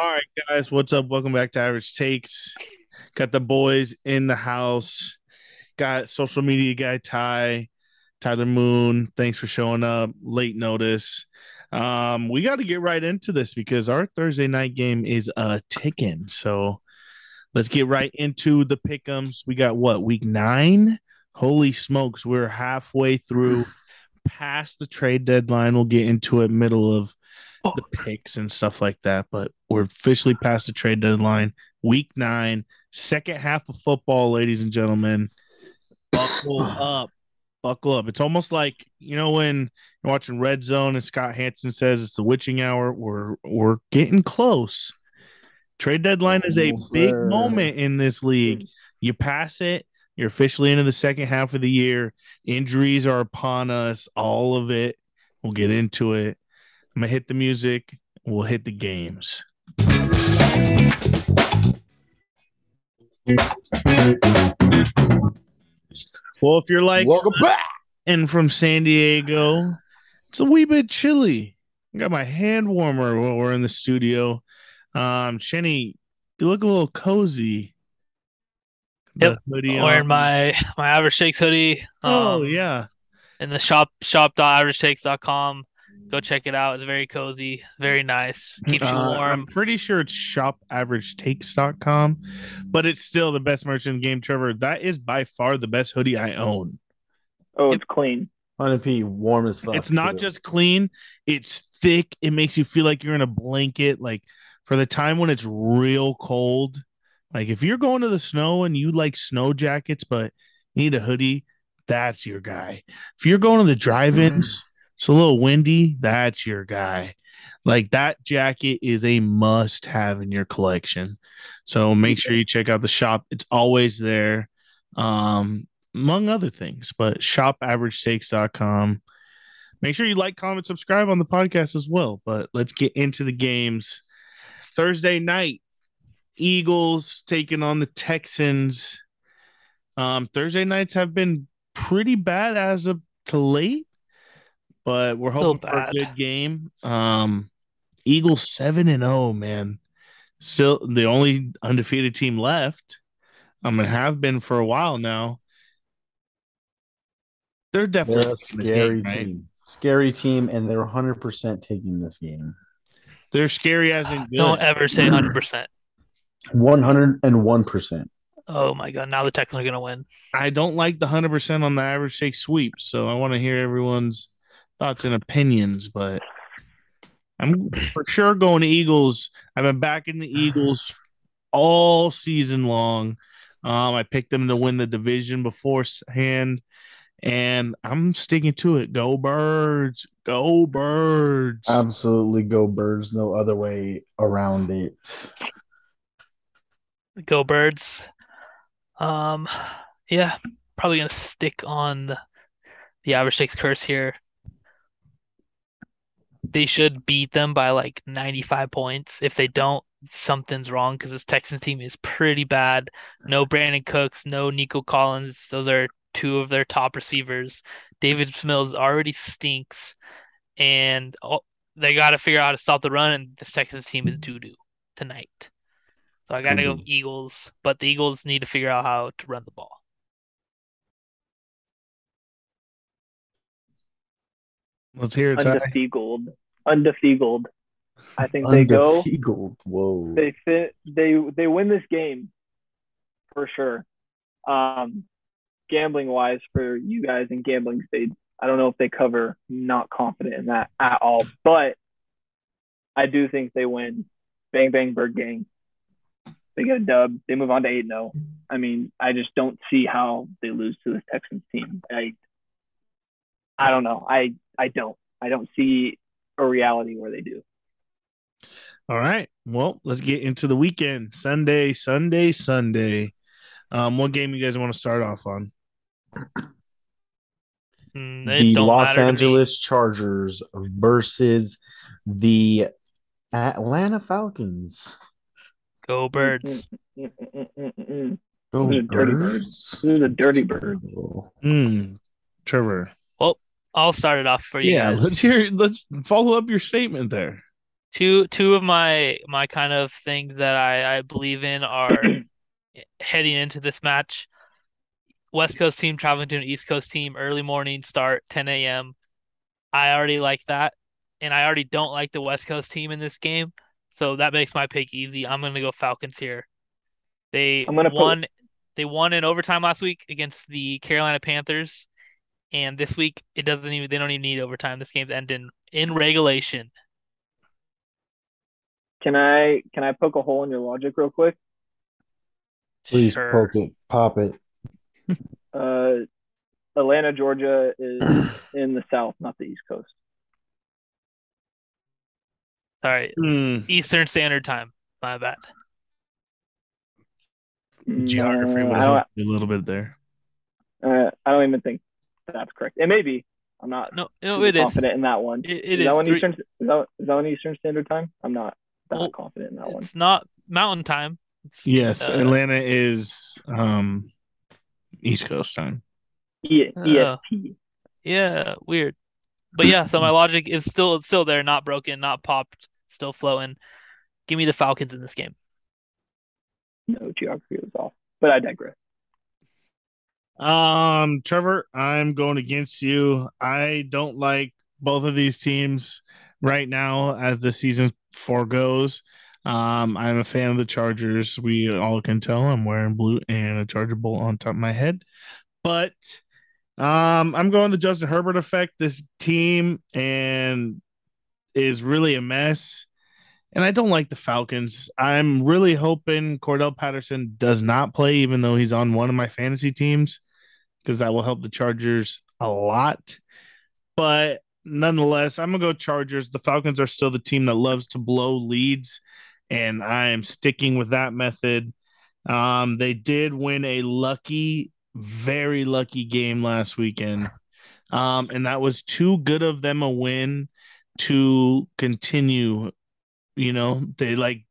All right, guys, what's up? Welcome back to Average Takes. Got the boys in the house. Got social media guy Ty, Tyler Moon. Thanks for showing up. Late notice. Um, we got to get right into this because our Thursday night game is uh ticking. So let's get right into the pickums. We got what week nine? Holy smokes, we're halfway through past the trade deadline. We'll get into it middle of Oh. the picks and stuff like that. But we're officially past the trade deadline. Week nine, second half of football, ladies and gentlemen. Buckle up. Buckle up. It's almost like, you know, when you're watching Red Zone and Scott Hanson says it's the witching hour. We're we're getting close. Trade deadline is a oh, big moment in this league. You pass it, you're officially into the second half of the year. Injuries are upon us, all of it. We'll get into it. I'm gonna hit the music. We'll hit the games. Well, if you're like Welcome back. and from San Diego, it's a wee bit chilly. I got my hand warmer while we're in the studio. Um, Shenny, you look a little cozy. The Yep. hoodie wearing on. my my average shakes hoodie. Oh um, yeah, In the shop shop.averageshakes.com. Go check it out. It's very cozy, very nice. Keeps you Uh, warm. I'm pretty sure it's shopaveragetakes.com, but it's still the best merch in the game, Trevor. That is by far the best hoodie I own. Oh, it's clean. 100 P, warm as fuck. It's not too. just clean, it's thick. It makes you feel like you're in a blanket. Like for the time when it's real cold, like if you're going to the snow and you like snow jackets, but you need a hoodie, that's your guy. If you're going to the drive ins, it's a little windy, that's your guy. Like that jacket is a must have in your collection. So make sure you check out the shop. It's always there. Um, among other things, but shopaveragestakes.com. Make sure you like, comment, subscribe on the podcast as well. But let's get into the games. Thursday night, Eagles taking on the Texans. Um, Thursday nights have been pretty bad as of to late, but we're Still hoping for a good game. Um, Eagles seven and zero, man. Still the only undefeated team left. I'm gonna have been for a while now. They're definitely They're a scary game, right? team. Scary team, and they're 100% taking this game. They're scary as in good. Don't ever say 100%. 101%. Oh my god, now the Texans are going to win. I don't like the hundred percent on the average shake sweep, so I want to hear everyone's thoughts and opinions. But I'm for sure going to Eagles. I've been backing the Eagles all season long. Um, I picked them to win the division beforehand, and I'm sticking to it. Go birds, go birds. Absolutely go birds. No other way around it. Go Birds. Um yeah, probably going to stick on the, the average six curse here. They should beat them by like 95 points. If they don't, something's wrong because this Texans team is pretty bad. No Brandin Cooks, no Nico Collins. Those are two of their top receivers. Davis Mills already stinks, and all, they got to figure out how to stop the run. And this Texans team is doo doo tonight. So I got to go Eagles, but the Eagles need to figure out how to run the ball. Let's hear it. Ty. Undefeated. Undefeated. I think they go. Undefeated. Whoa. They fit. They they win this game for sure. Um, gambling wise for you guys in gambling state, I don't know if they cover. Not confident in that at all, but I do think they win. Bang bang bird gang. They get a dub. They move on to eight zero. I mean, I just don't see how they lose to this Texans team. I I don't know. I I don't. I don't see a reality where they do. All right. Well, let's get into the weekend. Sunday, Sunday, Sunday. Um, what game you guys want to start off on? Mm, the Los matter to me. Angeles Chargers versus the Atlanta Falcons. Go Birds. Go These are dirty birds. This is a dirty bird. Hmm. Trevor. I'll start it off for you yeah, guys. let's hear let's follow up your statement there. Two two of my my kind of things that I, I believe in are heading into this match. West Coast team traveling to an East Coast team, early morning start, 10 a.m. I already like that. And I already don't like the West Coast team in this game. So that makes my pick easy. I'm gonna go Falcons here. They I'm gonna put- won they won in overtime last week against the Carolina Panthers. And this week it doesn't even they don't even need overtime. This game's ending in regulation. Can I can I poke a hole in your logic real quick? Please Sure. poke it, pop it. Uh, Atlanta, Georgia is in the South, not the East Coast. Sorry. Hmm, Eastern Standard Time. My bad. geography No, would help a little bit there. uh, I don't even think that's correct. It may be. I'm not No, no, super it is. confident in that one. It, it is that is. one Three- Eastern? Is that, is that one Eastern Standard Time? I'm not that Well, confident in that one. It's not Mountain Time. It's, Yes, uh, Atlanta is um East Coast time. E- Uh, Yeah, weird. But yeah, so my logic is still it's still there, not broken, not popped, still flowing. Give me the Falcons in this game. No, geography was off, but I digress. Um, Trevor, I'm going against you. I don't like both of these teams right now as the season foregoes. Um, I'm a fan of the Chargers. We all can tell I'm wearing blue and a Charger bowl on top of my head. But um, I'm going the Justin Herbert effect. This team and is really a mess. And I don't like the Falcons. I'm really hoping Cordarrelle Patterson does not play, even though he's on one of my fantasy teams, because that will help the Chargers a lot. But nonetheless, I'm gonna go Chargers. The Falcons are still the team that loves to blow leads, and I am sticking with that method. Um, they did win a lucky, very lucky game last weekend. Um, and that was too good of them a win to continue. You know, they like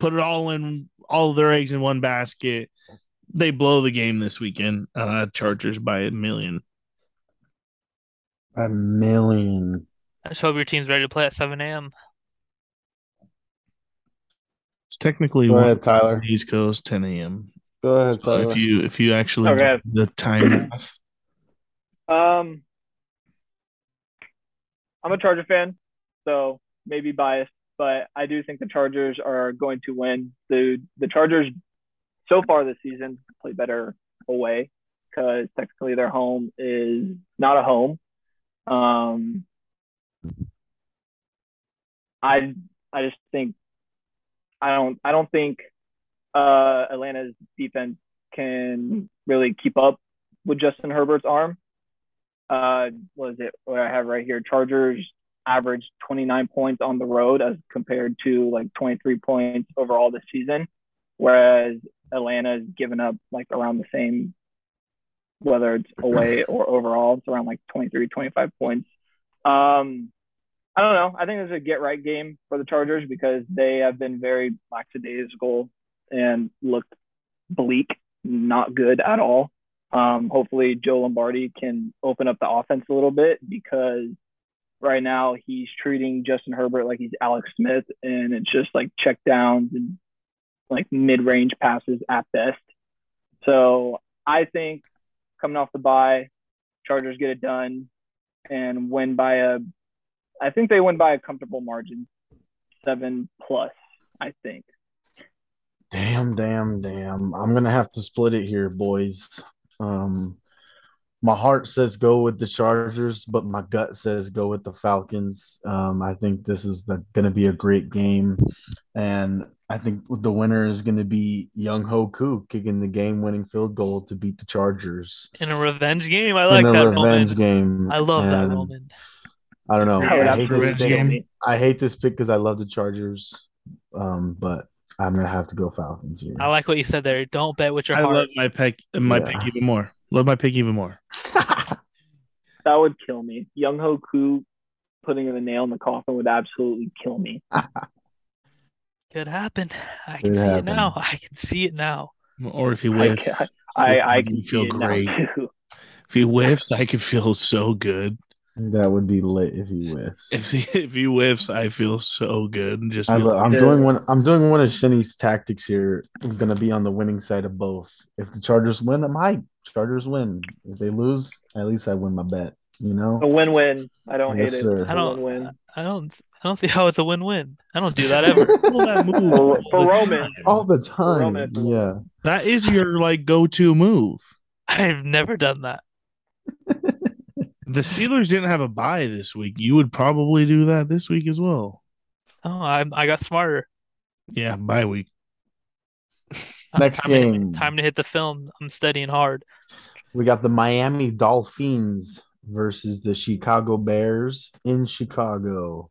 put it all in all their eggs in one basket. They blow the game this weekend. Uh Chargers by a million. A million. I just hope your team's ready to play at 7 a.m. It's technically Go ahead, Tyler. East Coast, 10 a.m. Go ahead, So Tyler. if you if you actually Okay. the time math, Um, I'm a Charger fan, so maybe biased, but I do think the Chargers are going to win. the The Chargers, so far this season, play better away because technically their home is not a home. Um, I I just think I don't I don't think uh, Atlanta's defense can really keep up with Justin Herbert's arm uh, what is it? What I have right here? Chargers averaged 29 points on the road as compared to like 23 points overall this season, whereas Atlanta's given up like around the same, whether it's away or overall, it's around like 23, 25 points. Um, I don't know. I think it's a get right game for the Chargers because they have been very lackadaisical and looked bleak, not good at all. Um, hopefully, Joe Lombardi can open up the offense a little bit because right now he's treating Justin Herbert like he's Alex Smith, and it's just like check downs and like mid range passes at best. So I think coming off the bye, Chargers get it done and win by a, I think they win by a comfortable margin, seven plus. I think. Damn, damn, damn. I'm gonna have to split it here, boys. Um, my heart says go with the Chargers, but my gut says go with the Falcons. Um, I think this is gonna be a great game, and I think the winner is gonna be Younghoe Koo kicking the game-winning field goal to beat the Chargers In a revenge game. I like in a that revenge Roman. game. I love that moment. I don't know. That I hate this absolutely pick. game. I hate this pick because I love the Chargers, um, but I'm gonna have to go Falcons here. I like what you said there. Don't bet with your I heart. love my pick my Yeah. pick even more. Love my pick even more. That would kill me. Younghoe Koo putting the nail in the coffin would absolutely kill me. Could happen. I can Could see happen. it now. I can see it now. Or if he I, whiffs, ca- I, I can feel see it now, great. too. if he whiffs, I can feel so good. That would be lit if he whiffs. If he, if he whiffs, I feel so good. And just I be lo- like, I'm Yeah. doing one. I'm doing one of Shenny's tactics here. I'm gonna be on the winning side of both. If the Chargers win, I'm hyped. Chargers win. If they lose, at least I win my bet. You know. A win-win. I don't Yes, hate it. sir. It's I a don't. win-win. I don't. I don't see how it's a win-win. I don't do that ever. that move For- all for the Roman. time. All the time. Roman, it's a win. Yeah. That is your like go-to move. I've never done that. The Steelers didn't have a bye this week. You would probably do that this week as well. Oh, I I got smarter. Yeah, bye week. Next time to- game. time to hit the film. I'm studying hard. We got the Miami Dolphins versus the Chicago Bears in Chicago.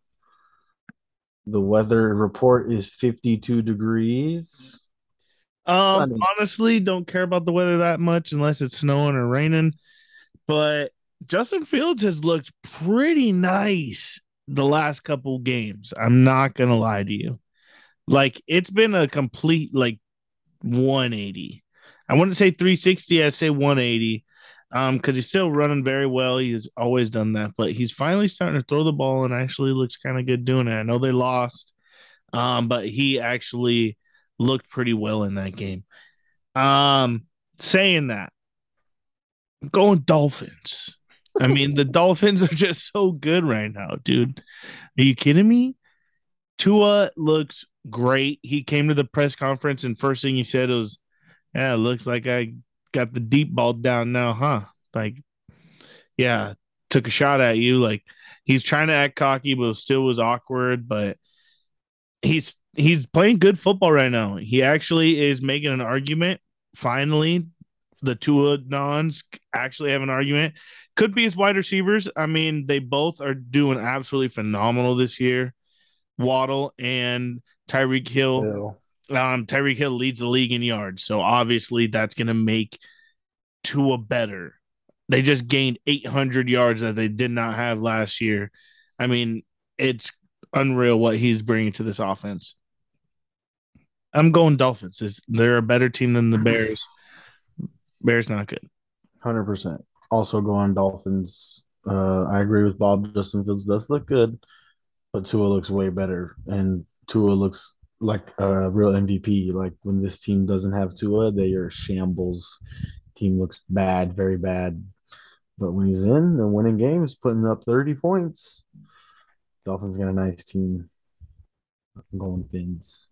The weather report is 52 degrees. Um, Sunny. honestly, don't care about the weather that much unless it's snowing or raining. But Justin Fields has looked pretty nice the last couple games. I'm not gonna lie to you. Like it's been a complete like 180. I wouldn't say 360, I'd say 180. Um, because he's still running very well. He's always done that, but he's finally starting to throw the ball and actually looks kind of good doing it. I know they lost, um, but he actually looked pretty well in that game. Um, saying that, I'm going Dolphins. I mean, the Dolphins are just so good right now, dude. Are you kidding me? Tua looks great. He came to the press conference and first thing he said was, "Yeah, looks like I got the deep ball down now, huh?" Like, yeah, took a shot at you. Like he's trying to act cocky, but still was awkward. But he's he's playing good football right now. He actually is making an argument. Finally, the Tua nons actually have an argument. Could be his wide receivers. I mean, they both are doing absolutely phenomenal this year. Waddle and Tyreek Hill. Um, Tyreek Hill leads the league in yards, so obviously that's going to make Tua better. They just gained 800 yards that they did not have last year. I mean, it's unreal what he's bringing to this offense. I'm going Dolphins. Is they're a better team than the Bears. Bears not good. 100%. Also go on Dolphins. Uh, I agree with Bob. Justin Fields does look good, but Tua looks way better. And Tua looks like a real MVP. Like when this team doesn't have Tua, they are shambles. Team looks bad, very bad. But when he's in and winning games, putting up 30 points, Dolphins got a nice team. I'm going Fins.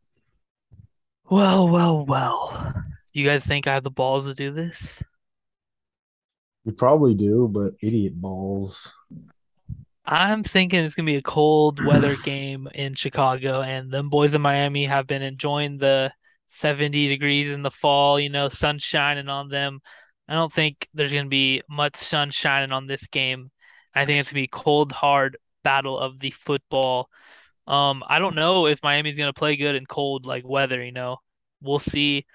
Well, well, well. Do you guys think I have the balls to do this? We probably do, but idiot balls. I'm thinking it's gonna be a cold weather game in Chicago, and them boys in Miami have been enjoying the 70 degrees in the fall, you know, sun shining on them. I don't think there's gonna be much sun shining on this game. I think it's gonna be a cold, hard battle of the football. Um, I don't know if Miami's gonna play good in cold like weather, you know. We'll see.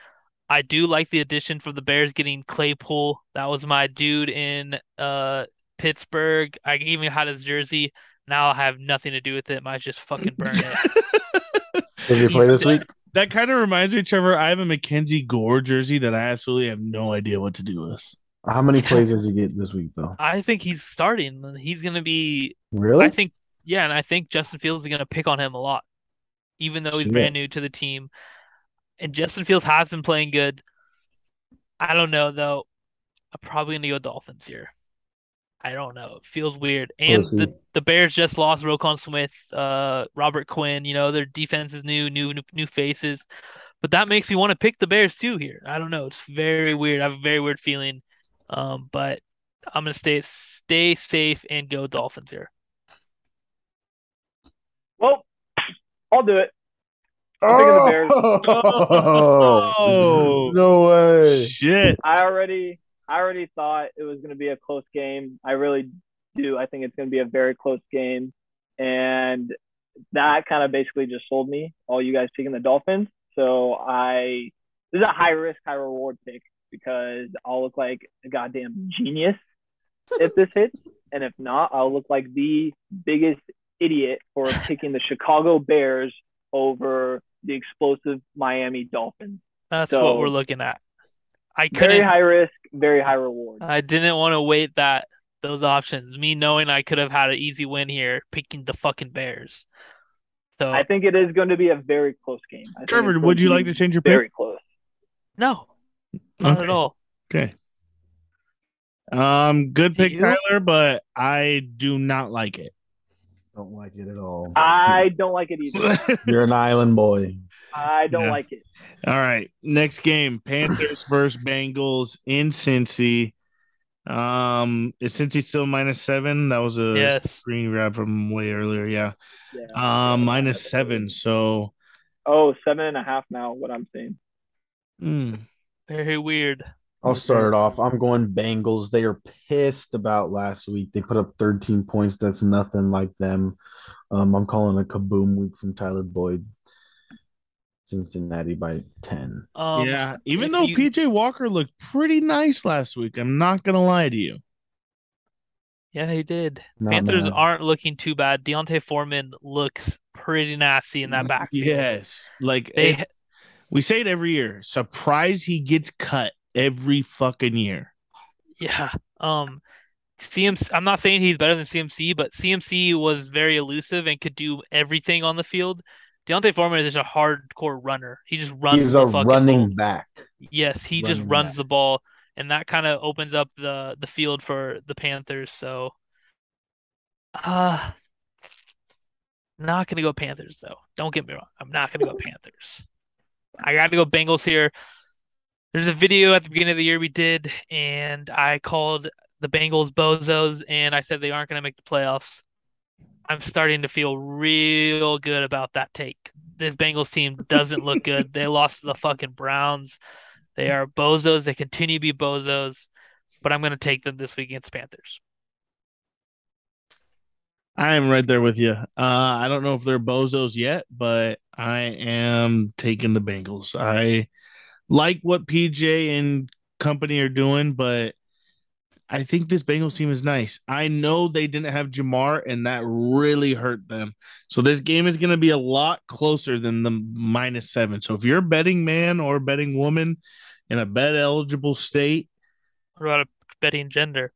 I do like the addition for the Bears getting Claypool. That was my dude in uh Pittsburgh. I even had his jersey. Now I have nothing to do with it. Might just fucking burn it. Does he play this week? That kind of reminds me, Trevor. I have a Mackenzie Gore jersey that I absolutely have no idea what to do with. How many plays does he get this week, though? I think he's starting. He's gonna be. Really? I think yeah, and I think Justin Fields is gonna pick on him a lot, even though he's Shit. brand new to the team. And Justin Fields has been playing good. I don't know though. I'm probably gonna go Dolphins here. I don't know. It feels weird. And Pussy. the, the Bears just lost Roquan Smith, uh, Robert Quinn. You know their defense is new, new, new faces. But that makes me want to pick the Bears too here. I don't know. It's very weird. I have a very weird feeling. Um, but I'm gonna stay stay safe and go Dolphins here. Well, I'll do it. I'm the Bears. Oh. no way. Shit. I already, I already thought it was going to be a close game. I really do. I think it's going to be a very close game, and that kind of basically just sold me. All you guys picking the Dolphins, so I this is a high risk, high reward pick because I'll look like a goddamn genius if this hits, and if not, I'll look like the biggest idiot for picking the Chicago Bears over the explosive Miami Dolphins. That's So- what we're looking at. I couldn't. very high risk, very high reward. I didn't want to wait that those options. Me knowing I could have had an easy win here, picking the fucking Bears. So I think it is going to be a very close game. I Trevor, would you like to change your pick? Very close. no, not Okay. at all. Okay. Um, good Do pick, you? Tyler, but I do not like it. Don't like it at all. I don't like it either. You're an island boy. I don't Yeah. like it. All right, next game: Panthers versus Bengals in Cincy. Um, is Cincy still minus seven? That was a Yes. screen grab from way earlier. Yeah, Yeah. um, minus seven. So, Oh, seven and a half now. What I'm seeing. hmm. Very weird. I'll start it off. I'm going Bengals. They are pissed about last week. They put up 13 points. That's nothing like them. Um, I'm calling a kaboom week from Tyler Boyd. Cincinnati by 10. Um, yeah. Even though you- PJ Walker looked pretty nice last week, I'm not gonna lie to you. Yeah, he did. Not Panthers mad. aren't looking too bad. D'Onta Foreman looks pretty nasty in that backfield. Yes, like They it- we say it every year. Surprise, he gets cut every fucking year. Yeah. Um CMC I'm not saying he's better than CMC, but CMC was very elusive and could do everything on the field. D'Onta Foreman is just a hardcore runner. He just runs He's the a fucking running ball. back. Yes, he just runs back. the ball and that kind of opens up the the field for the Panthers. So uh not gonna go Panthers though. Don't get me wrong. I'm not gonna go Panthers. I got to go Bengals here. There's a video at the beginning of the year we did, and I called the Bengals bozos, and I said they aren't going to make the playoffs. I'm starting to feel real good about that take. This Bengals team doesn't look good. They lost to the fucking Browns. They are bozos. They continue to be bozos, but I'm going to take them this week against Panthers. I am right there with you. Uh, I don't know if they're bozos yet, but I am taking the Bengals. I like what PJ and company are doing, but I think this Bengals team is nice. I know they didn't have Ja'Marr, and that really hurt them. So this game is going to be a lot closer than the minus seven. So if you're a betting man or a betting woman in a bet eligible state, What about a betting gender?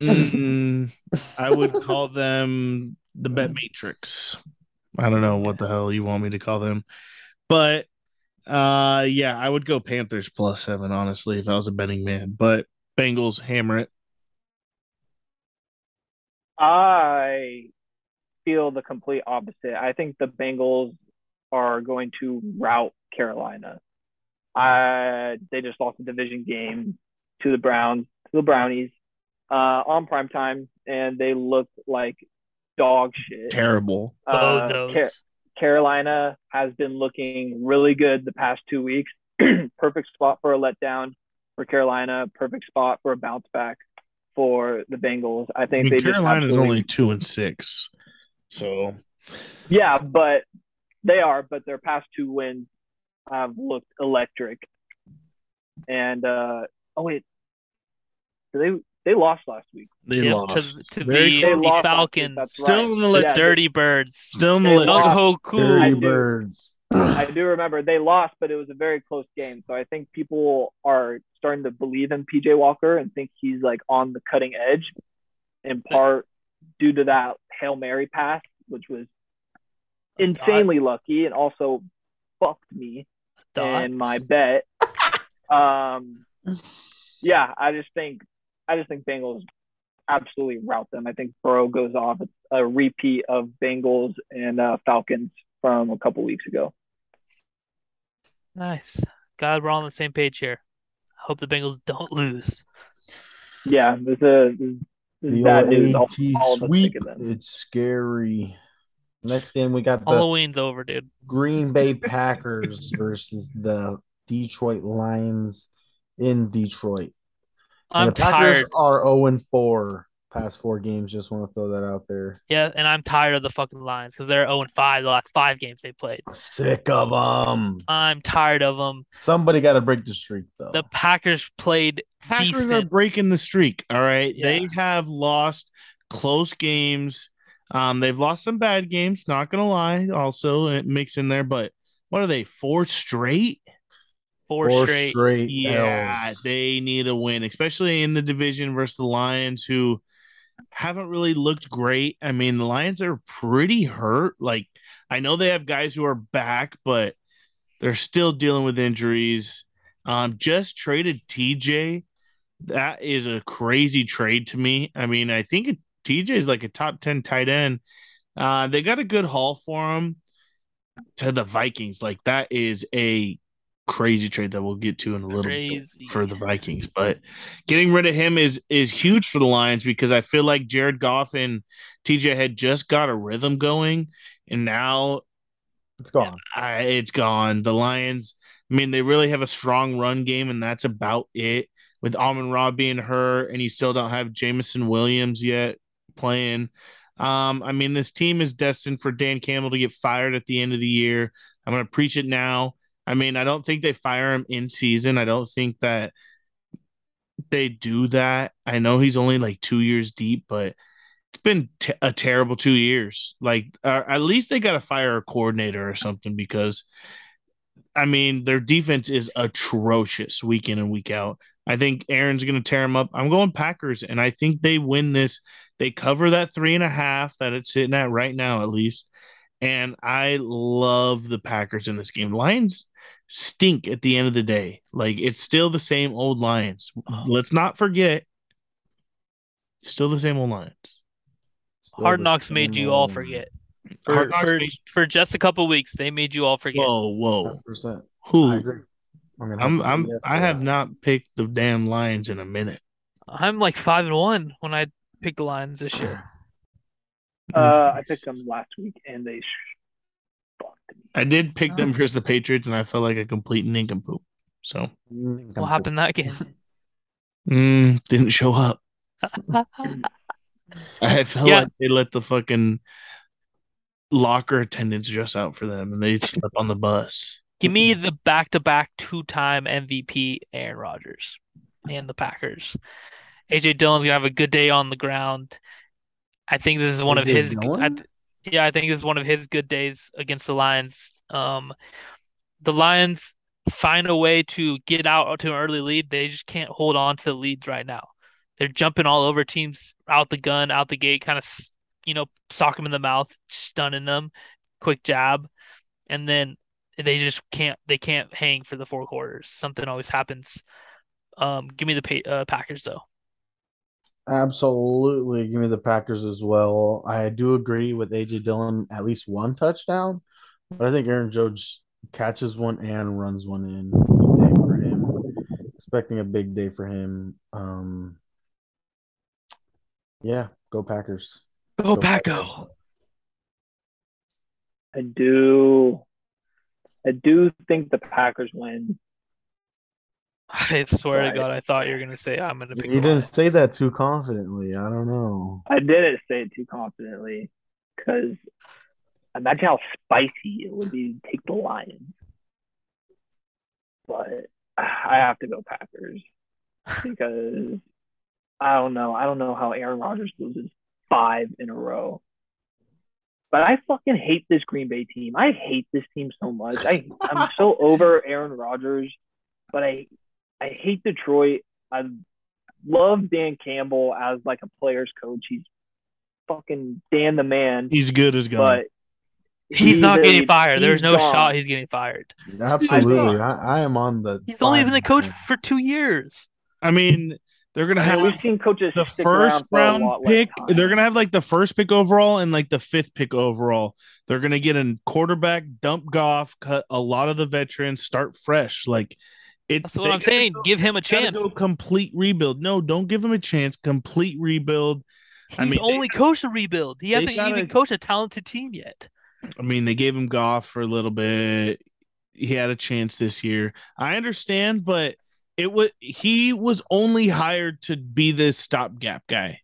Mm, I would call them the Bet Matrix. I don't know what the hell you want me to call them, but uh, yeah, I would go Panthers plus seven. Honestly, if I was a betting man, but Bengals hammer it. I feel the complete opposite. I think the Bengals are going to rout Carolina. I they just lost a division game to the Browns, to the Brownies, uh, on prime time, and they looked like dog shit. Terrible. Uh, Bozos. Ca- Carolina has been looking really good the past two weeks. perfect spot for a letdown for Carolina. Perfect spot for a bounce back for the Bengals. I I think mean, they just Carolina's absolutely- only two and six, so yeah, but they are. But their past two wins have looked electric. And uh, oh wait, Do they they lost last week. they Yep, lost to, to the, the lost last week, Falcons. Still right. in the Yeah, Dirty Birds. still in the They list. lost. Younghoe Dirty I do. birds. I do remember they lost, but it was a very close game. So I think people are starting to believe in PJ Walker and think he's like on the cutting edge, in part due to that hail mary pass, which was insanely lucky and also fucked me Dot. and my bet. um, yeah, I just think I just think Bengals absolutely rout them. I think Burrow goes off. It's a repeat of Bengals and uh, Falcons from a couple weeks ago. Nice. God, we're all on the same page here. I hope the Bengals don't lose. Yeah, this is, this is The bad old news. All, AT all of us sweep. of. It's scary. Next game, we got the Halloween's over, dude. Green Bay Packers versus the Detroit Lions in Detroit. And I'm the Packers tired. are 0 and 4 past four games. Just want to throw that out there. Yeah, and I'm tired of the fucking Lions because they're 0 and 5 the last five games they played. Sick of them. I'm tired of them. Somebody got to break the streak, though. The Packers played Packers are breaking the streak. All right. Yeah. They have lost close games. Um, they've lost some bad games, not gonna lie, also it mix in there, but what are they? Four straight? Four, Four straight. straight Yeah, Ls. they need a win, especially in the division versus the Lions, who haven't really looked great. I mean, the Lions are pretty hurt. Like, I know they have guys who are back, but they're still dealing with injuries. Um, just traded TJ. That is a crazy trade to me. I mean, I think TJ is like a top 10 tight end. Uh, they got a good haul for him to the Vikings. Like, that is a crazy trade that we'll get to in a little Crazy. bit for the Vikings. But getting rid of him is is huge for the Lions because I feel like Jared Goff and TJ had just got a rhythm going, and now It's gone. I, it's gone. The Lions, I mean, they really have a strong run game, and that's about it. With Amon Ra being hurt, and you still don't have Jameson Williams yet playing. Um, I mean, this team is destined for Dan Campbell to get fired at the end of the year. I'm going to preach it now. I mean, I don't think they fire him in season. I don't think that they do that. I know he's only like two years deep, but it's been t- a terrible two years. Like, uh, at least they got to fire a coordinator or something because, I mean, their defense is atrocious week in and week out. I think Aaron's going to tear him up. I'm going Packers, and I think they win this. They cover that three and a half that it's sitting at right now, at least. And I love the Packers in this game. Lions stink at the end of the day. Like it's still the same old Lions. Let's not forget, still the same old Lions. Still Hard Knocks made you all forget. For Hard for, made- for just a couple weeks, they made you all forget. Whoa, whoa, 100%. I who? agree. I'm have I'm I'm yes I have that. not picked the damn Lions in a minute. I'm like five and one when I picked the Lions this year. Uh, I picked them last week and they sh- me. I did pick them Oh. versus the Patriots, and I felt like a complete nincompoop. So What happened that game? mm, didn't show up. I felt Yeah. like they let the fucking locker attendants dress out for them, and they slept on the bus. Give me the back-to-back two-time MVP Aaron Rodgers and the Packers. AJ Dillon's gonna have a good day on the ground. I think this is one of AJ his. I th- yeah, I think this is one of his good days against the Lions. Um, the Lions find a way to get out to an early lead. They just can't hold on to the leads right now. They're jumping all over teams out the gun, out the gate, kind of, you know, sock them in the mouth, stunning them, quick jab, and then they just can't. They can't hang for the four quarters. Something always happens. Um, give me the pa- uh, Packers though. Absolutely. Give me the Packers as well. I do agree with AJ Dillon at least one touchdown, but I think Aaron Judge catches one and runs one in. Big day for him. Expecting a big day for him. Um, yeah, go Packers. Go Go Paco. I do. I do think the Packers win. I swear to God, I thought you were gonna say I'm gonna pick. You the didn't Lions. say that too confidently. I don't know. I didn't say it too confidently because imagine how spicy it would be to take the Lions. But I have to go Packers because I don't know. I don't know how Aaron Rodgers loses five in a row. But I fucking hate this Green Bay team. I hate this team so much. I I'm so over Aaron Rodgers, but I I hate Detroit. I love Dan Campbell as like a player's coach. He's fucking Dan the man, He's good as gone. but He's not a- getting fired. There's no gone. shot he's getting fired. Absolutely. I, I am on the. He's only been the coach fine. for two years. I mean, they're gonna I mean, have we've seen coaches the first around for a round pick. They're gonna have like the first pick overall and like the fifth pick overall. They're gonna get a quarterback, dump Goff, cut a lot of the veterans, start fresh. Like it, That's what I'm saying. go- Give him a chance. Go complete rebuild. No, don't give him a chance. Complete rebuild. He's I mean, they- only coached a rebuild. He hasn't gotta- even coached a talented team yet. I mean, they gave him Goff for a little bit. He had a chance this year. I understand, but it was he was only hired to be this stopgap guy.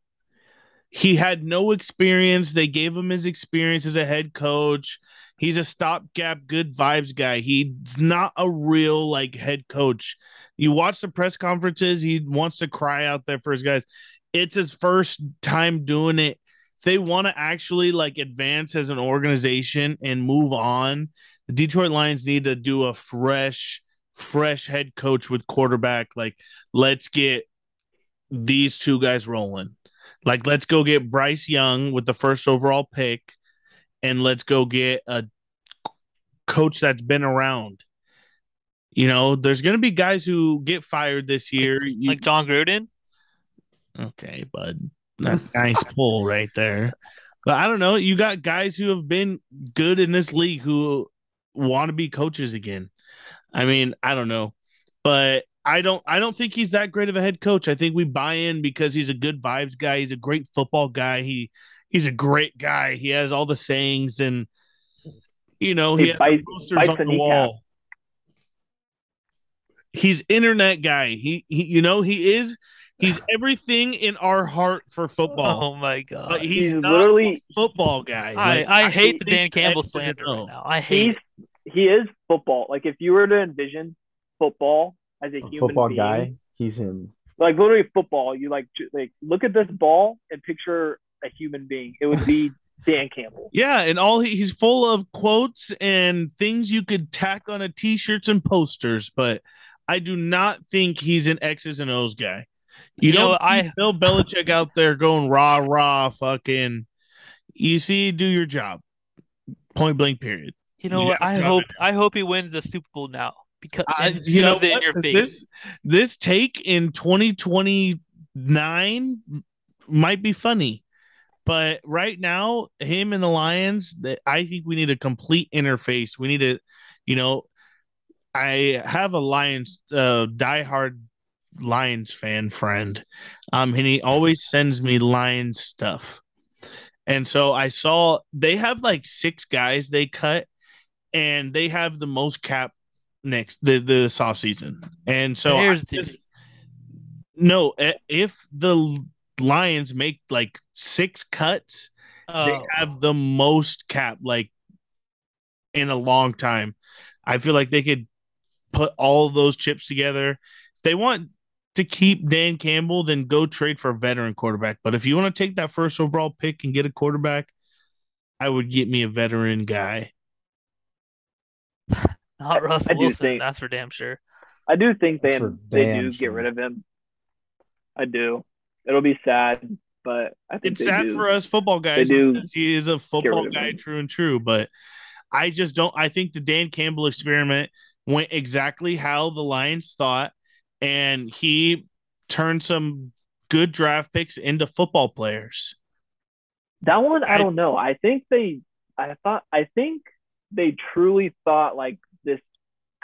He had no experience. They gave him his experience as a head coach. He's a stopgap, good vibes guy. He's not a real like head coach. You watch the press conferences, he wants to cry out there for his guys. It's his first time doing it if they want to actually like advance as an organization and move on, the Detroit Lions need to do a fresh, fresh head coach with quarterback. Like, let's get these two guys rolling. Like, let's go get Bryce Young with the first overall pick, and let's go get a coach that's been around. You know, there's going to be guys who get fired this year. You- Like Jon Gruden. okay, bud, that nice pull right there. But I don't know. You got guys who have been good in this league who want to be coaches again. I mean, I don't know, but I don't. I don't think he's that great of a head coach. I think we buy in because he's a good vibes guy. He's a great football guy. He he's a great guy. He has all the sayings and you know he He has bites- the posters bites on the the wall. He's internet guy. He he. You know he is. He's everything in our heart for football. Oh my But god. he's, He's not literally a football guy. I, Like, I hate the Dan Campbell slander right now. I hate he's he is football. Like if you were to envision football as a A human football being, guy, he's him. like literally football, you like like look at this ball and picture a human being. It would be Dan Campbell. Yeah, and all he, he's full of quotes and things you could tack on a t-shirts and posters, but I do not think he's an X's and O's guy. You, You know don't what, see I- Bill Belichick out there going rah rah fucking. You see, do your job. Point blank. Period. You know You what? got a I job hope I hope he wins the Super Bowl now because I, and you know shoves it in what? your 'Cause face. This this take in 2029 might be funny. But right now, him and the Lions, I think we need a complete interface. We need to, you know, I have a Lions uh diehard Lions fan friend. Um, and he always sends me Lions stuff. And so I saw they have like six guys they cut, and they have the most cap next the this off season. And so just- no, if the Lions make like six cuts, they Oh, have the most cap like in a long time. I feel like they could put all those chips together. If they want to keep Dan Campbell, then go trade for a veteran quarterback. But if you want to take that first overall pick and get a quarterback, I would get me a veteran guy. not Russell I do Wilson. think- That's for damn sure. I do think they they do sure. get rid of him. I do. It'll be sad, but I think It's sad do. for us football guys because he is a football guy, true and true. But I just don't. I think the Dan Campbell experiment went exactly how the Lions thought, and he turned some good draft picks into football players. That one, I, I- don't know. I think they, I thought, I think they truly thought like this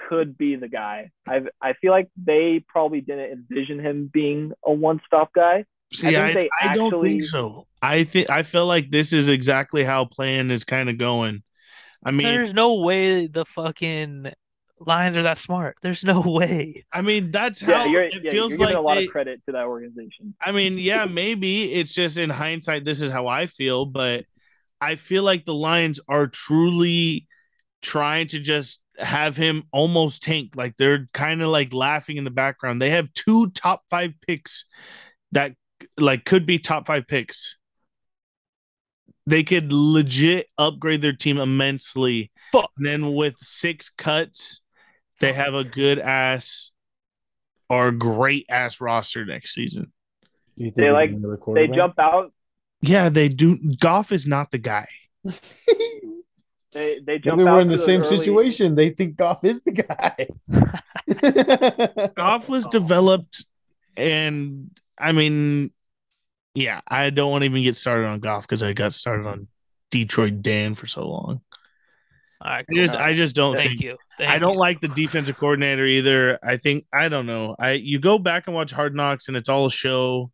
could be the guy. I, I feel like they probably didn't envision him being a one-stop guy. See, think I, they I, don't think so. I think I feel like this is exactly how plan is kind of going. I mean, There's no way the fucking Lions are that smart. There's no way. I mean that's Yeah, how you're, it yeah, feels you're like a lot they, of credit to that organization. I mean, yeah, maybe it's just in hindsight, this is how I feel, but I feel like the Lions are truly trying to just have him almost tank. Like they're kind of like laughing in the background. They have two top five picks that like could be top five picks. They could legit upgrade their team immensely. Fuck. And then with six cuts, they have a good ass or great ass roster next season. You think They, like, They jump out. Yeah, they do. Goff is not the guy. They they jump Maybe we're in the same early- situation. They think Goff is the guy. Goff was Oh. developed, and I mean, yeah, I don't want to even get started on Goff because I got started on Detroit Dan for so long. All right, I just, I just don't Thank think. you. Thank I don't you. like the defensive coordinator either. I think I don't know. I you go back and watch Hard Knocks, and it's all a show.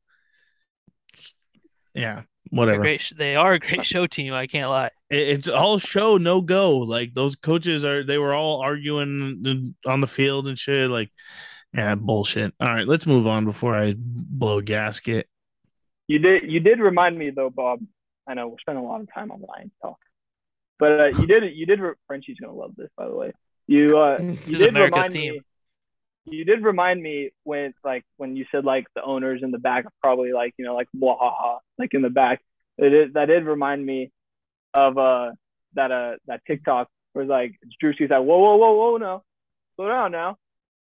Yeah, whatever. great. They are a great show team. I can't lie. It- it's all show no go like those coaches are they were all arguing on the field and shit like yeah bullshit all right let's move on before i blow gasket You did you did remind me though, Bob. I know we're spending a lot of time on Lions talk, but uh, you did you did re- Frenchie's gonna love this by the way. You uh you This is did America's remind team. me. You did remind me when like when you said like the owners in the back are probably like you know like wahaha like in the back. It is, that did remind me of uh that uh that TikTok where like Drewski's like whoa whoa whoa whoa no slow down now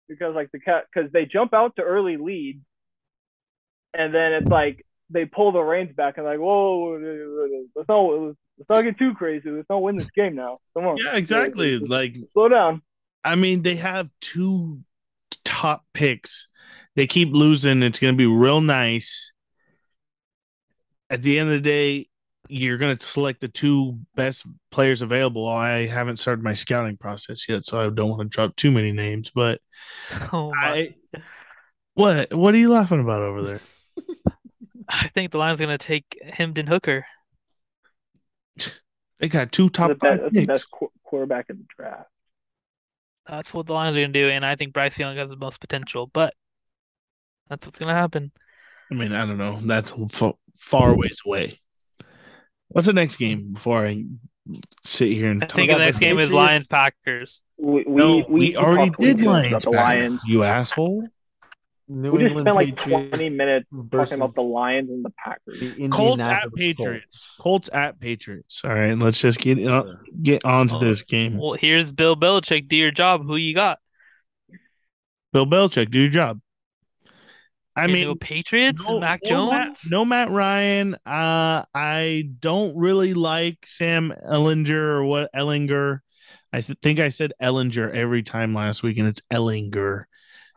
because like the cat because they jump out to early lead, and then it's like they pull the reins back and like, whoa, let's not let's not get too crazy. Let's not win this game now. Come on. Yeah, exactly. Like slow down. I mean, they have two top picks. They keep losing. It's going to be real nice. At the end of the day, you're going to select the two best players available. I haven't started my scouting process yet, so I don't want to drop too many names. But Oh. I, what what are you laughing about over there? I think the Lions are gonna take Hendon Hooker. They got two top That's the best, five that's the best qu- quarterback in the draft. That's what the Lions are gonna do, and I think Bryce Young has the most potential. But that's what's gonna happen. I mean, I don't know. That's f- far ways away. What's the next game before I sit here and I talk think got the the next game is Lions Packers. We we, No, we, we already did Lions. the Lions. You asshole. New We just England spent like Patriots 20 minutes versus talking about the Lions and the Packers. the Colts at Patriots. Colts at Patriots. All right, let's just get uh, get on to Oh. this game. Well, here's Bill Belichick. Do your job. Who you got? Bill Belichick, do your job. I Your mean, new Patriots. no, Mac no Matt, Jones. no Matt Ryan. Uh, I don't really like Sam Ehlinger or what Ehlinger. I th- think I said Ehlinger every time last week, and it's Ehlinger.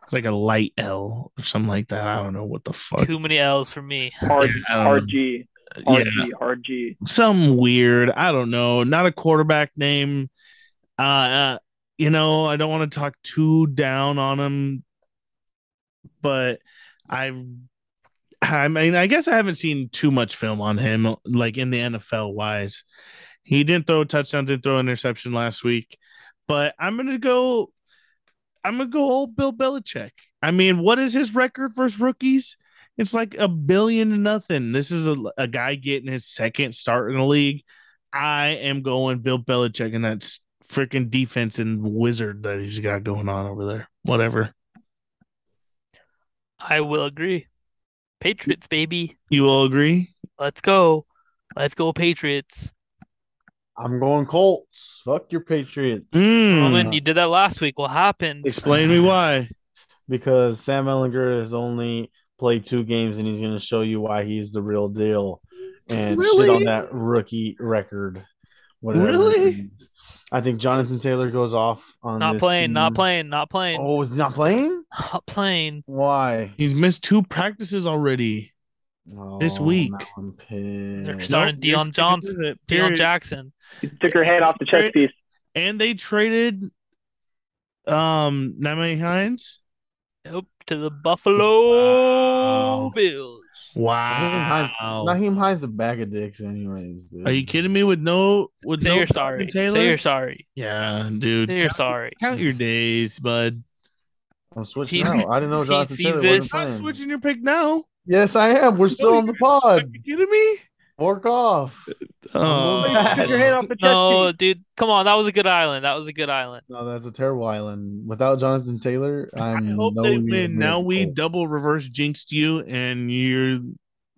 It's like a light L or something like that. I don't know what the fuck. Too many L's for me. Hard, Yeah, um, hard G, hard yeah, G, some weird. I don't know. Not a quarterback name. Uh, uh you know, I don't want to talk too down on him, but I've. I mean, I guess I haven't seen too much film on him, like in the NFL wise. He didn't throw a touchdown, didn't throw an interception last week, but I'm gonna go. I'm gonna go old Bill Belichick. I mean, what is his record versus rookies? It's like a billion to nothing. This is a, a guy getting his second start in the league. I am going Bill Belichick and that freaking defense and wizard that he's got going on over there. Whatever. I will agree. Patriots, baby. You will agree? Let's go. Let's go, Patriots. I'm going Colts. Fuck your Patriots. Mm. Roman, you did that last week. What happened? Explain me why. Because Sam Ehlinger has only played two games and he's going to show you why he's the real deal and shit on that rookie record. Whatever Really? is. I think Jonathan Taylor goes off on Not this playing, not playing, not playing, Oh, is not playing? not playing. Why? He's missed two practices already. This Oh, week. I'm They're starting Nope, Deon you're Johnson, with Deon. Jackson. You took her head off the chess piece. And they traded um Nyheim Hines. Yep, to the Buffalo Wow. Bills. Nyheim Hines, Wow. Nyheim Hines a bag of dicks, anyways. Dude. Are you kidding me with no with Say no you're sorry. Taylor? Say you're sorry. yeah, dude. Say you're count, sorry. count your days, bud. I'm switching He- out. I didn't know he Jonathan Taylor wasn't I'm playing. switching your pick now. Yes, I am. We're still on the pod. Are you kidding me? Work off. Oh, going back. Took your hand off the No, dude, come on. That was a good island. That was a good island. No, that's a terrible island. Without Jonathan Taylor, I I'm hope no they win. Now we Colts. double reverse jinxed you, and you're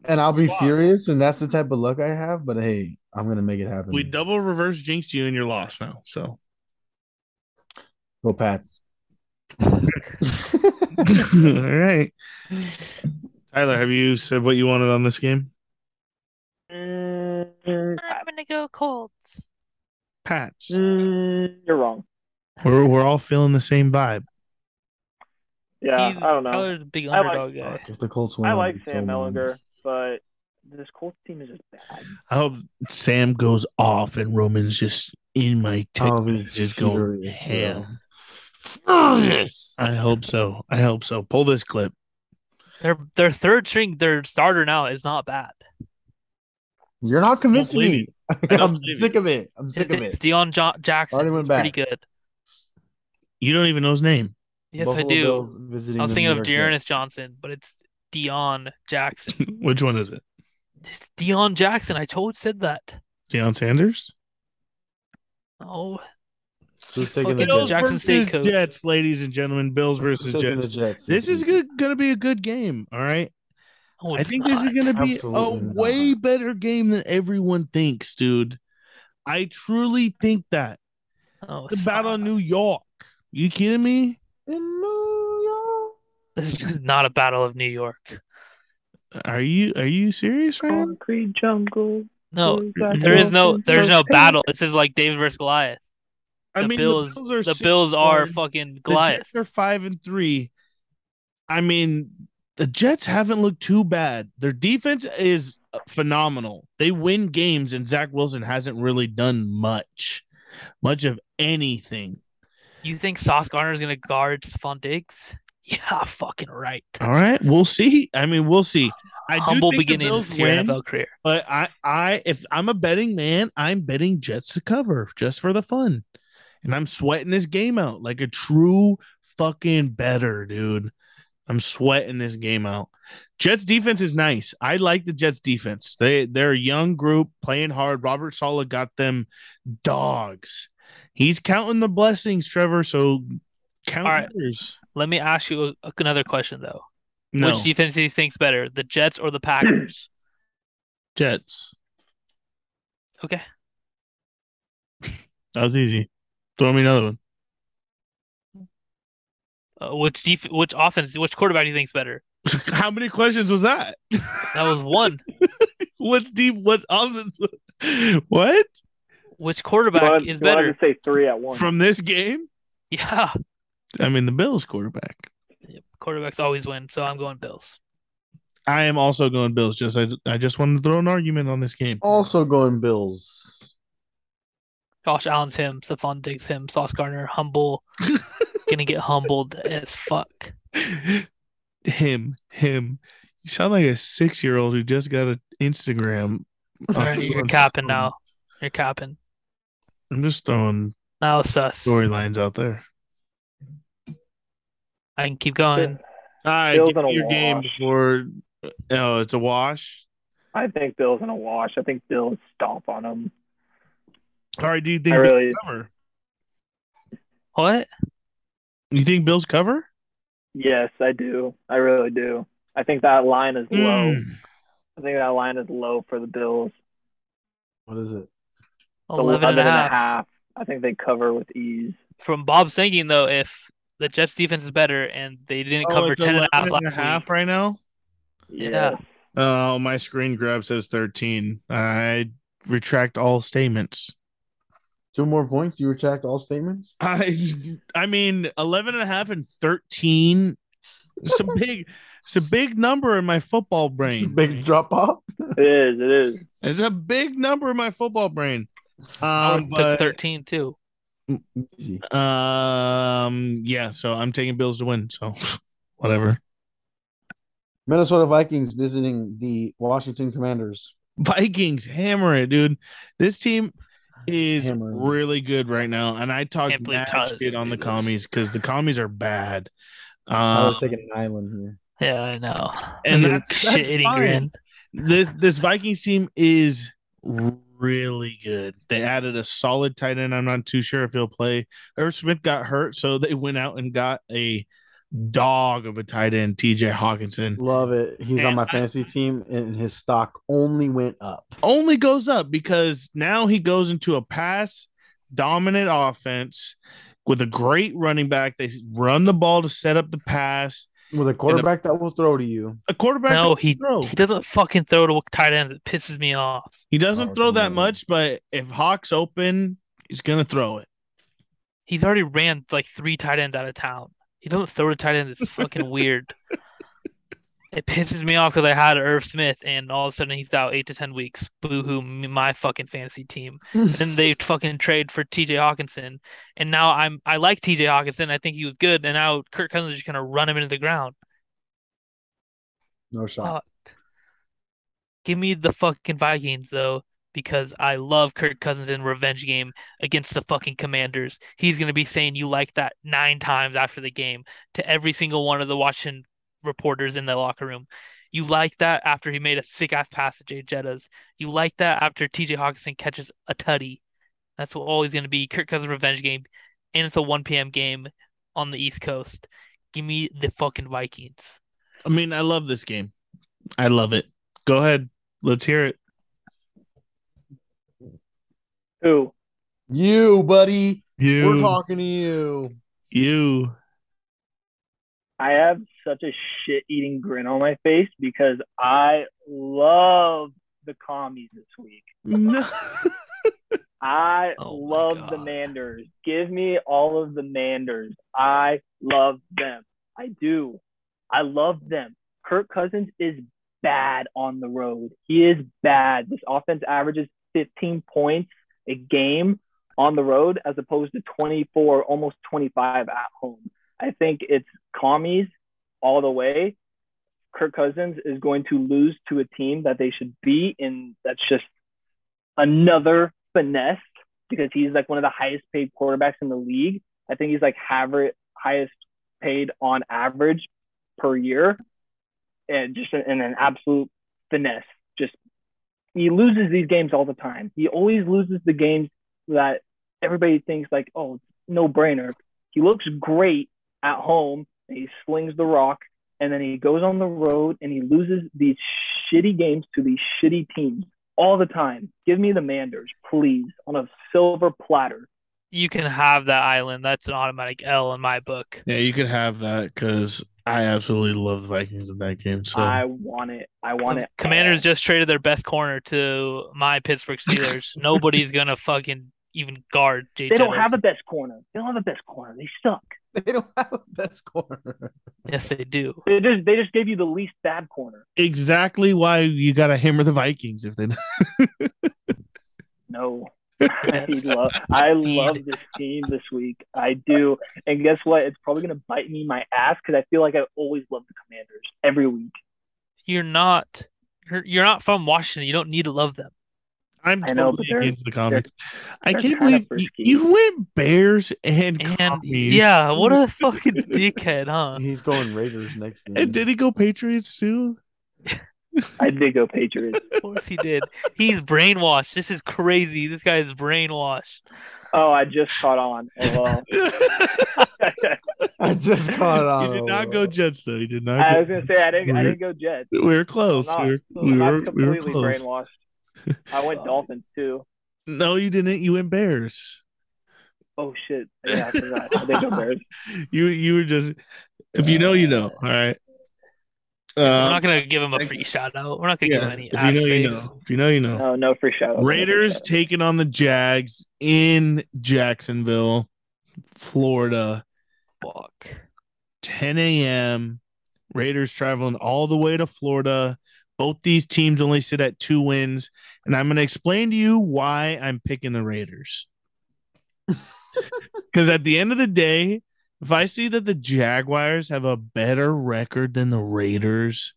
and I'll be lost. furious, and that's the type of luck I have. But hey, I'm gonna make it happen. we double reverse jinxed you, and you're lost now. So, Go Pats. all right, Tyler, have you said what you wanted on this game? Mm, I'm gonna go Colts. Pats. mm, you're wrong. We're we're all feeling the same vibe. Yeah, He's- I don't know. Tyler's a big I like- underdog guy. If the Colts win, I like Sam mad. Ehlinger, but this Colts team is just bad. I hope Sam goes off and Roman's just in my text I'll going furious, bro. ham. Furious. I hope so. I hope so. Pull this clip. Their their third string, their starter now is not bad. You're not convincing me. I don't I'm sick of it. I'm sick It's, of it. Deon jo- Jackson. Already went He's pretty good. You don't even know his name. Yes, Buffalo I do. Bills visiting I was thinking New of York Dearness Johnson, but it's Deon Jackson. Which one is it? It's Deon Jackson. I told said that. Deion Sanders? Oh, Who's taking the Bills Jets? Jackson versus State. Jets, ladies and gentlemen. Bills versus Jets. Jets This is good. Going to be a good game. All right. No, I it's think this is going to be a not. way better game than everyone thinks, dude. I truly think that. No, The battle of. New York. You kidding me? In New York. This is not a battle of New York. Are you are you serious right now? Concrete jungle. No, there is no there's no battle. This is like David versus Goliath. I The mean, Bills, the Bills are the Bills are one. fucking The Goliath. Jets are five and three. I mean, the Jets haven't looked too bad. Their defense is phenomenal. They win games, and Zach Wilson hasn't really done much, much of anything. You think Sauce Gardner is gonna guard Stefon Diggs? Yeah, fucking right. All right, we'll see. I mean, we'll see. I do Humble think beginning to your NFL career. But I, I, if I'm a betting man, I'm betting Jets to cover just for the fun, and I'm sweating this game out like a true fucking better, dude. I'm sweating this game out. Jets defense is nice. I like the Jets defense. They they're a young group playing hard. Robert Saleh got them dogs. He's counting the blessings, Trevor. So count All right. yours. Let me ask you a, another question though. No Which defense do you think's better, the Jets or the Packers? Jets. okay. That was easy. Throw me another one. Uh, which def- which offense, which quarterback do you think's better? How many questions was that? That was one. What's deep? What offense? What Which You quarterback is you wanted better? to say three at once. from this game? Yeah. I mean, the Bills quarterback. Quarterbacks always win, so I'm going Bills. I am also going Bills. Just I, I just wanted to throw an argument on this game. Also going Bills. Josh Allen's him, Stefon Diggs him, Sauce Gardner humble, gonna get humbled as fuck. him, him. You sound like a six year old who just got an Instagram. All right, you're capping now. You're capping. I'm just throwing Now it's sus. storylines out there. I can keep going. All right, Bills give in me a your game wash. before. Oh, it's a wash. I think Bills in a wash. I think Bills stomp on him. All right, do you think I Bills really- What? You think Bills cover? Yes, I do. I really do. I think that line is low. Mm. I think that line is low for the Bills. What is it? It's 11 and a half. half. I think they cover with ease. From Bob's thinking, though, if the Jets defense is better and they didn't Oh, cover it's 10 and a half 11 and last a half week, right now. Yeah. Yes. Oh, my screen grab says 13. I retract all statements. Two more points. You retract all statements. I I mean 11 and a half and 13 it's a big it's a big number in my football brain. Big drop off. It is. It is. It's a big number in my football brain. Um would took but, 13 too. Um yeah, so I'm taking Bills to win, so whatever. Minnesota Vikings visiting the Washington Commanders. Vikings hammer it, dude. This team is Hammer. really good right now, and I talk Can't mad shit on the this. commies because the commies are bad. I Um, was taking an island here. Yeah, I know. And that's- that's shit-eating fine. grin. this this Vikings team is really good. They added a solid tight end. I'm not too sure if he'll play. Irv Smith got hurt, so they went out and got a dog of a tight end, TJ Hockenson. Love it. He's on And my I- fantasy team, and his stock only went up. Only goes up because now he goes into a pass dominant offense with a great running back. They run the ball to set up the pass. With a quarterback that will throw to you. A quarterback No, he throw. he doesn't fucking throw to tight ends. It pisses me off. He doesn't Oh, throw that come on. much, but if Hawk's open, he's gonna throw it. He's already ran like three tight ends out of town. He don't throw to tight ends. It's fucking weird. It pisses me off because I had Irv Smith and all of a sudden he's out eight to ten weeks. Boo hoo, my fucking fantasy team. then they fucking trade for TJ Hockenson, and now I'm I like TJ Hockenson. I think he was good, and now Kirk Cousins is just gonna run him into the ground. No shot. Fucked. Give me the fucking Vikings though, because I love Kirk Cousins in revenge game against the fucking Commanders. He's gonna be saying you like that nine times after the game to every single one of the Washington reporters in the locker room. You like that after he made a sick ass pass to Jay Jettas. You like that after TJ Hockenson catches a tutty. That's always gonna be Kirk Cousins revenge game, and it's a 1 p.m. game on the East Coast. Give me the fucking Vikings. I mean, I love this game. I love it. Go ahead. Let's hear it. Who? You, buddy. You, We're talking to you. you. I have such a shit eating grin on my face because I love the commies this week. No. I Oh love the Manders. Give me all of the Manders. I love them. I do. I love them. Kirk Cousins is bad on the road. He is bad. This offense averages 15 points a game on the road as opposed to 24, almost 25 at home. I think it's commies all the way. Kirk Cousins is going to lose to a team that they should be in. That's just another finesse because he's like one of the highest paid quarterbacks in the league. I think he's like average, highest paid on average per year, and just in an absolute finesse. Just he loses these games all the time. He always loses the games that everybody thinks like, oh, no brainer. He looks great at home. And he slings the rock, and then he goes on the road and he loses these shitty games to these shitty teams all the time. Give me the Manders, please, on a silver platter. You can have that island. That's an automatic L in my book. Yeah, you could have that because I absolutely love the Vikings in that game. So I want it. I want it. Commanders just traded their best corner to my Pittsburgh Steelers. Nobody's gonna fucking even guard Jay They don't Jettis. have a best corner. They don't have a best corner. They suck. They don't have a best corner. Yes, they do. They just they just gave you the least bad corner. exactly why you got to hammer the Vikings if they. No. I love I love this team this week. I do. And guess what? It's probably gonna bite me in my ass because I feel like I always love the commanders every week. You're not. You're, you're not from Washington. You don't need to love them. I'm I know, but totally they're- against the comments. I can't believe you, frisky. you went Bears and, And commies. yeah, what a fucking dickhead, huh? He's going Raiders next game. And did he go Patriots too? I did go Patriots. Of course he did. He's brainwashed. This is crazy. This guy is brainwashed. Oh, I just caught on. Oh, well. I just caught on. He did not go Jets though. He did not. I go was gonna say I didn't I We're- didn't go Jets. We were close. I'm not, we were, I'm we not were, we were completely brainwashed. I went Dolphins too. No, you didn't. You went Bears. Oh shit! Yeah, I forgot. I did go Bears. You you were just. If you know, you know. Uh, All right. We're Uh, not gonna give him a free shout out. We're not gonna give him any if you ad know, you space. know. If you know, you know. No, no free shout. Raiders taking on the Jags in Jacksonville, Florida, Fuck. 10 a.m. Raiders traveling all the way to Florida. Both these teams only sit at two wins. And I'm going to explain to you why I'm picking the Raiders. Because at the end of the day, if I see that the Jaguars have a better record than the Raiders,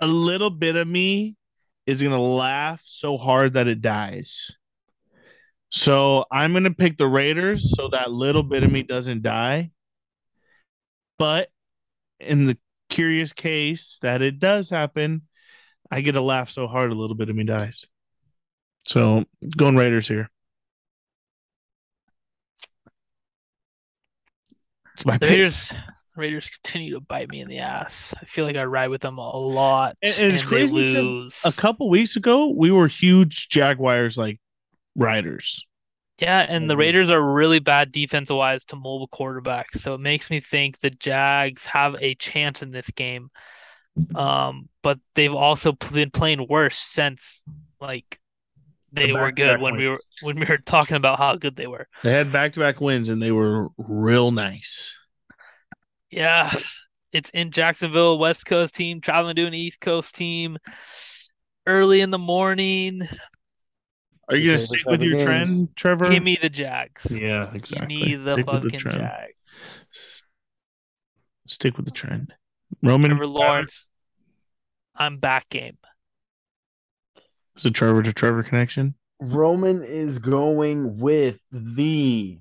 a little bit of me is going to laugh so hard that it dies. So I'm going to pick the Raiders so that little bit of me doesn't die. But in the curious case that it does happen, I get to laugh so hard a little bit of me dies. So going Raiders here. My The pick. Raiders Raiders continue to bite me in the ass. I feel like I ride with them a lot And- and it's they crazy. A couple weeks ago, we were huge Jaguars like riders. Yeah, and the. Raiders are really bad defensive wise to mobile quarterbacks. So it makes me think the Jags have a chance in this game. Um, but they've also been playing worse since like they The were good when we were when we were talking about how good they were. They had back to back wins and they were real nice. Yeah, it's in Jacksonville, West Coast team traveling to an East Coast team early in the morning. Are you gonna stick with your games. trend, Trevor? Give me the Jags. yeah, exactly. Give me the Stick fucking trend. Jags. S- Stick with the trend. Roman Trevor Lawrence, I'm back game. It's a Trevor to Trevor connection. Roman is going with the.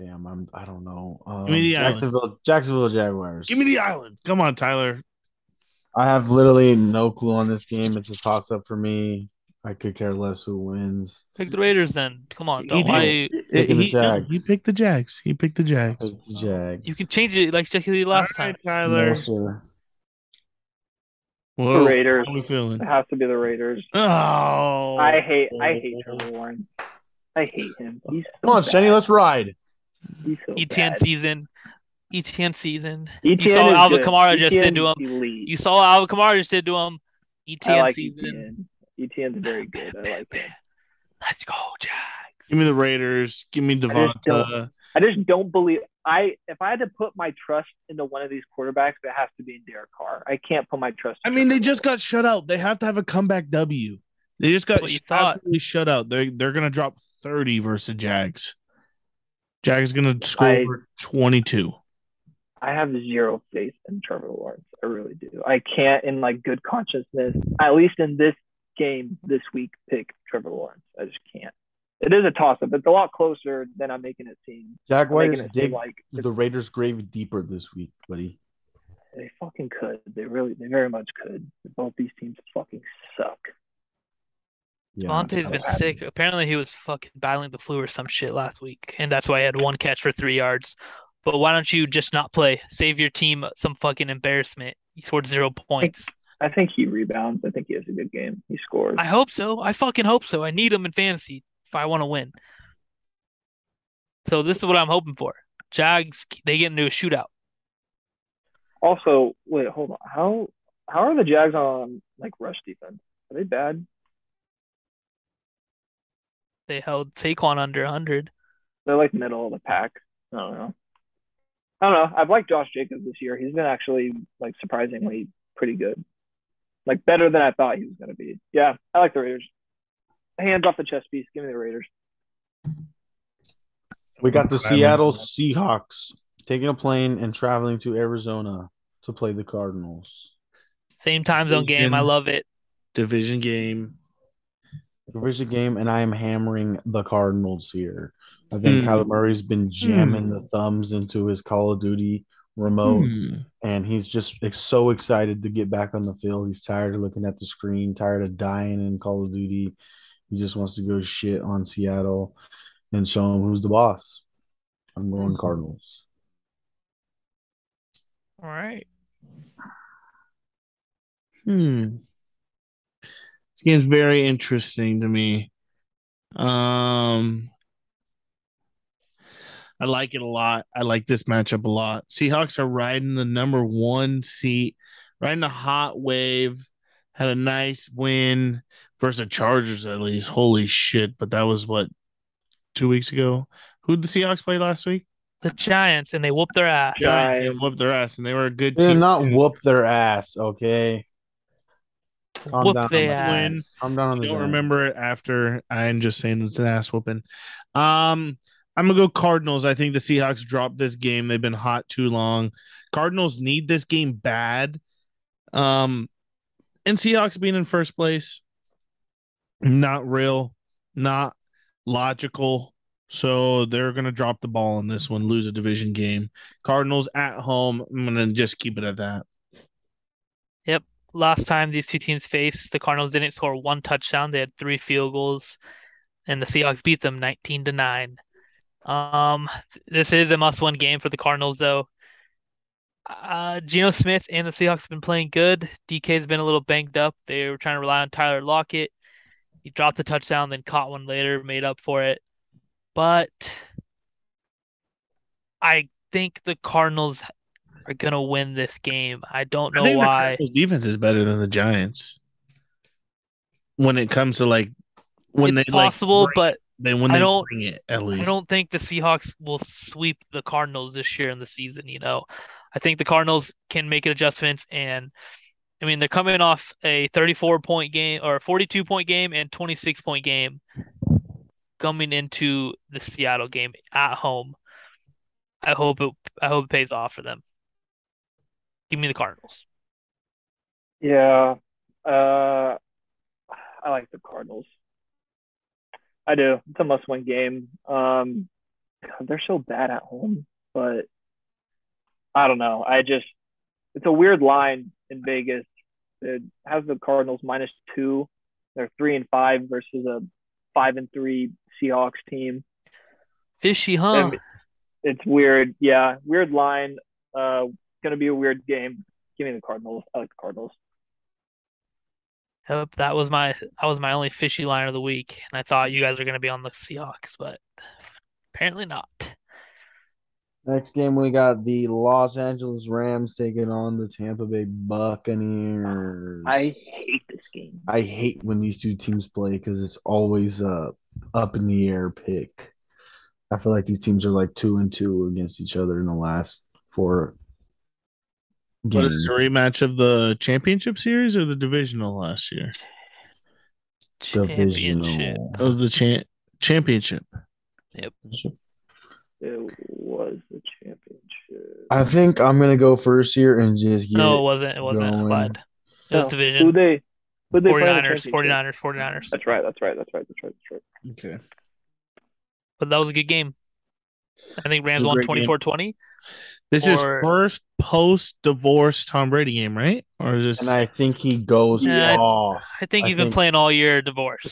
Damn, I'm. I don't know. Um, me the island. Jacksonville, Jacksonville Jaguars. Give me the island. Come on, Tyler. I have literally no clue on this game. It's a toss up for me. I could care less who wins. Pick the Raiders then. Come on, He don't did. lie. He, Picking the he- no, he picked the Jags. He picked the Jags. Pick the Jags. You can change it like Jackie Lee last All time. Tyler. No, sir. Whoa, The Raiders. How we feeling? It has to be the Raiders. Oh, I hate I hate Trevor Lawrence. I hate him. He's so Come on, bad. Shenny, let's ride. He's so ETN bad. season. ETN season. ETN you saw is Alvin good. Kamara just did to him. Elite. You saw what Alvin Kamara just did to him. ETN I like season. ETN. ETN's very good. I like him. Let's go, Jags. Give me the Raiders. Give me Davante. don't- I just don't believe I if I had to put my trust into one of these quarterbacks, it has to be in Derek Carr. I can't put my trust. I mean, they just got shut out. They have to have a comeback W. They just got What you thought. absolutely shut out. They're they're gonna drop thirty versus Jags. Jags gonna score I- twenty two. I have zero faith in Trevor Lawrence. I really do. I can't, in like good consciousness, at least in this game this week, pick Trevor Lawrence. I just can't. It is a toss up. It's a lot closer than I'm making it seem. I'm Jaguars making dig like the Raiders' grave deeper this week, buddy. they fucking could. They really, they very much could. Both these teams fucking suck. Yeah. Davante's I'm been happy. sick. Apparently, he was fucking battling the flu or some shit last week, and that's why he had one catch for three yards. But why don't you just not play? Save your team some fucking embarrassment. He scored zero points. I think he rebounds. I think he has a good game. He scores. I hope so. I fucking hope so. I need him in fantasy if I want to win. So this is what I'm hoping for. Jags, they get into a shootout. Also, wait, hold on. How how are the Jags on like rush defense? Are they bad? They held Saquon under 100. They're like middle of the pack. I don't know. I don't know. I've liked Josh Jacobs this year. He's been actually like surprisingly pretty good. Like better than I thought he was gonna be. Yeah, I like the Raiders. Hands off the chess piece. Give me the Raiders. We got the Seattle Seahawks taking a plane and traveling to Arizona to play the Cardinals. Same time zone game. I love it. Division game. Division game, and I am hammering the Cardinals here. I think Hmm. Kyler Murray's been jamming the thumbs into his Call of Duty remote, Hmm. and he's just so excited to get back on the field. He's tired of looking at the screen, tired of dying in Call of Duty. He just wants to go shit on Seattle and show him who's the boss. I'm going Cardinals. All right. Hmm. This game's very interesting to me. Um, I like it a lot. I like this matchup a lot. Seahawks are riding the number one seat, riding a hot wave. Had a nice win versus the Chargers, at least. Holy shit! But that was what two weeks ago. Who did the Seahawks play last week? The Giants, and they whooped their ass. Yeah. They whooped their ass, and they were a good team. They did not whoop their ass, okay? Calm Whoop down their on the ass. Giants. Calm down on I the don't Giants. remember it after. I'm just saying it's an ass whooping. Um, I'm gonna go Cardinals. I think the Seahawks dropped this game. They've been hot too long. Cardinals need this game bad. Um, and Seahawks being in first place, not real, not logical. So they're gonna drop the ball in this one, lose a division game. Cardinals at home. I'm gonna just keep it at that. Last time these two teams faced, the Cardinals didn't score one touchdown. They had three field goals, and the Seahawks beat them 19 to 9. Um, this is a must-win game for the Cardinals, though. Uh, Geno Smith and the Seahawks have been playing good. DK's been a little banged up. They were trying to rely on Tyler Lockett. He dropped the touchdown, then caught one later, made up for it. But I think the Cardinals are gonna win this game. I don't I know think why. Defense is better than the Giants when it comes to like when it's they like possible, bring- but then when I they don't- bring it at least. I don't think the Seahawks will sweep the Cardinals this year in the season, you know. I think the Cardinals can make adjustments and I mean they're coming off a 34 point game or 42 point game and 26 point game coming into the Seattle game at home. I hope it I hope it pays off for them. Give me the Cardinals. Yeah. Uh, I like the Cardinals. I do. It's a must-win game. Um, God, they're so bad at home, but I don't know. I just it's a weird line in Vegas. It has the Cardinals minus two. They're three and five versus a five and three Seahawks team. Fishy, huh? And it's weird. Yeah, weird line. Uh, gonna be a weird game. Give me the Cardinals. I like the Cardinals. Yep, that was my that was my only fishy line of the week, and I thought you guys were gonna be on the Seahawks, but apparently not. Next game, we got the Los Angeles Rams taking on the Tampa Bay Buccaneers. I hate this game. I hate when these two teams play because it's always a up in the air pick. I feel like these teams are like two and two against each other in the last four What games. is this, a rematch of the championship series or the divisional last year? Divisional. Of the cha- championship. Yep. It was the championship. I think I'm gonna go first here and just get No, it wasn't. It wasn't. Going. lied. It was No. division. Who they? Who they play in 49ers, championship? 49ers, 49ers. That's right. That's right. That's right. That's right. That's right. Okay. But that was a good game. I think Rams It won great 24 20. This is first post divorce Tom Brady game, right? Or is this and I think he goes Yeah, I- off. I think he's been think- playing all year divorce.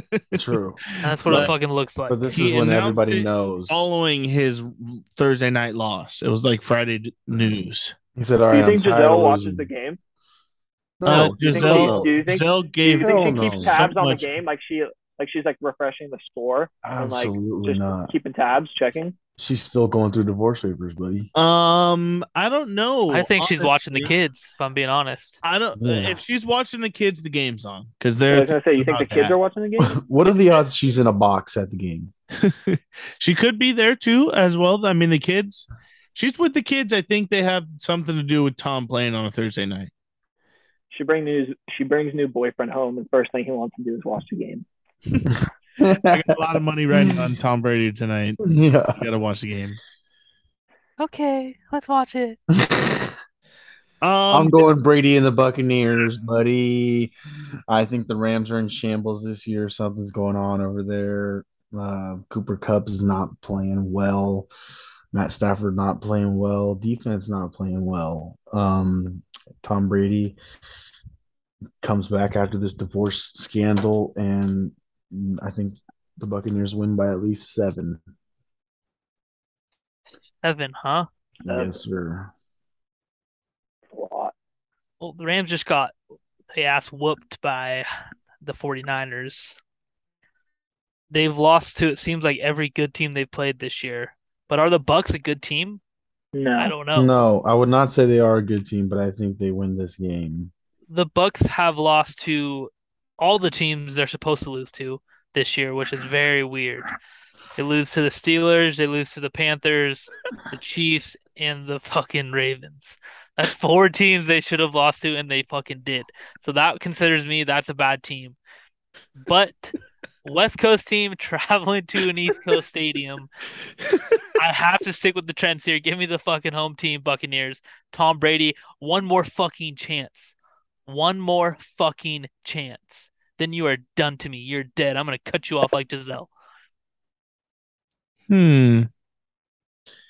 True, And that's what But- it fucking looks like. but this He is when everybody knows. following his Thursday night loss? It was like Friday news. He said, "All Do you think I'm Gisele watches losing." the game? No, Uh, Do you think Gisele- he- do you think? Gisele Do you think she keeps tabs So on the game, like she, like she's like refreshing the score and like just not. keeping tabs, checking? She's still going through divorce papers, buddy. Um, I don't know. I think she's watching the kids, if I'm being honest. I don't. Yeah. If she's watching the kids, the game's on because they're. I was gonna say, you think the kids that. are watching the game? what are the odds she's in a box at the game? she could be there too, as well. I mean, the kids. She's with the kids. I think they have something to do with Tom playing on a Thursday night. She brings new, she brings new boyfriend home, and first thing he wants to do is watch the game. I got a lot of money riding on Tom Brady tonight. yeah. I gotta watch the game. Okay, let's watch it. Um, I'm going Brady and the Buccaneers, buddy. I think the Rams are in shambles this year. Something's going on over there. Uh, Cooper Kupp is not playing well. Matt Stafford not playing well. Defense not playing well. Um, Tom Brady comes back after this divorce scandal, and Mm, I think the Buccaneers win by at least seven. Seven, huh? Seven. Yes, sir. A lot. Well, the Rams just got they ass whooped by the 49ers. They've lost to it seems like every good team they've played this year. But are the Bucks a good team? No, I don't know. No, I would not say they are a good team, but I think they win this game. The Bucks have lost to all the teams they're supposed to lose to this year, which is very weird. They lose to the Steelers, they lose to the Panthers, the Chiefs, and the fucking Ravens. That's four teams they should have lost to, and they fucking did. So that considers me that's a bad team. But West Coast team traveling to an East Coast stadium. I have to stick with the trends here. Give me the fucking home team, Buccaneers. Tom Brady, one more fucking chance. One more fucking chance. Then you are done to me. You're dead. I'm gonna cut you off like Gisele. Hmm.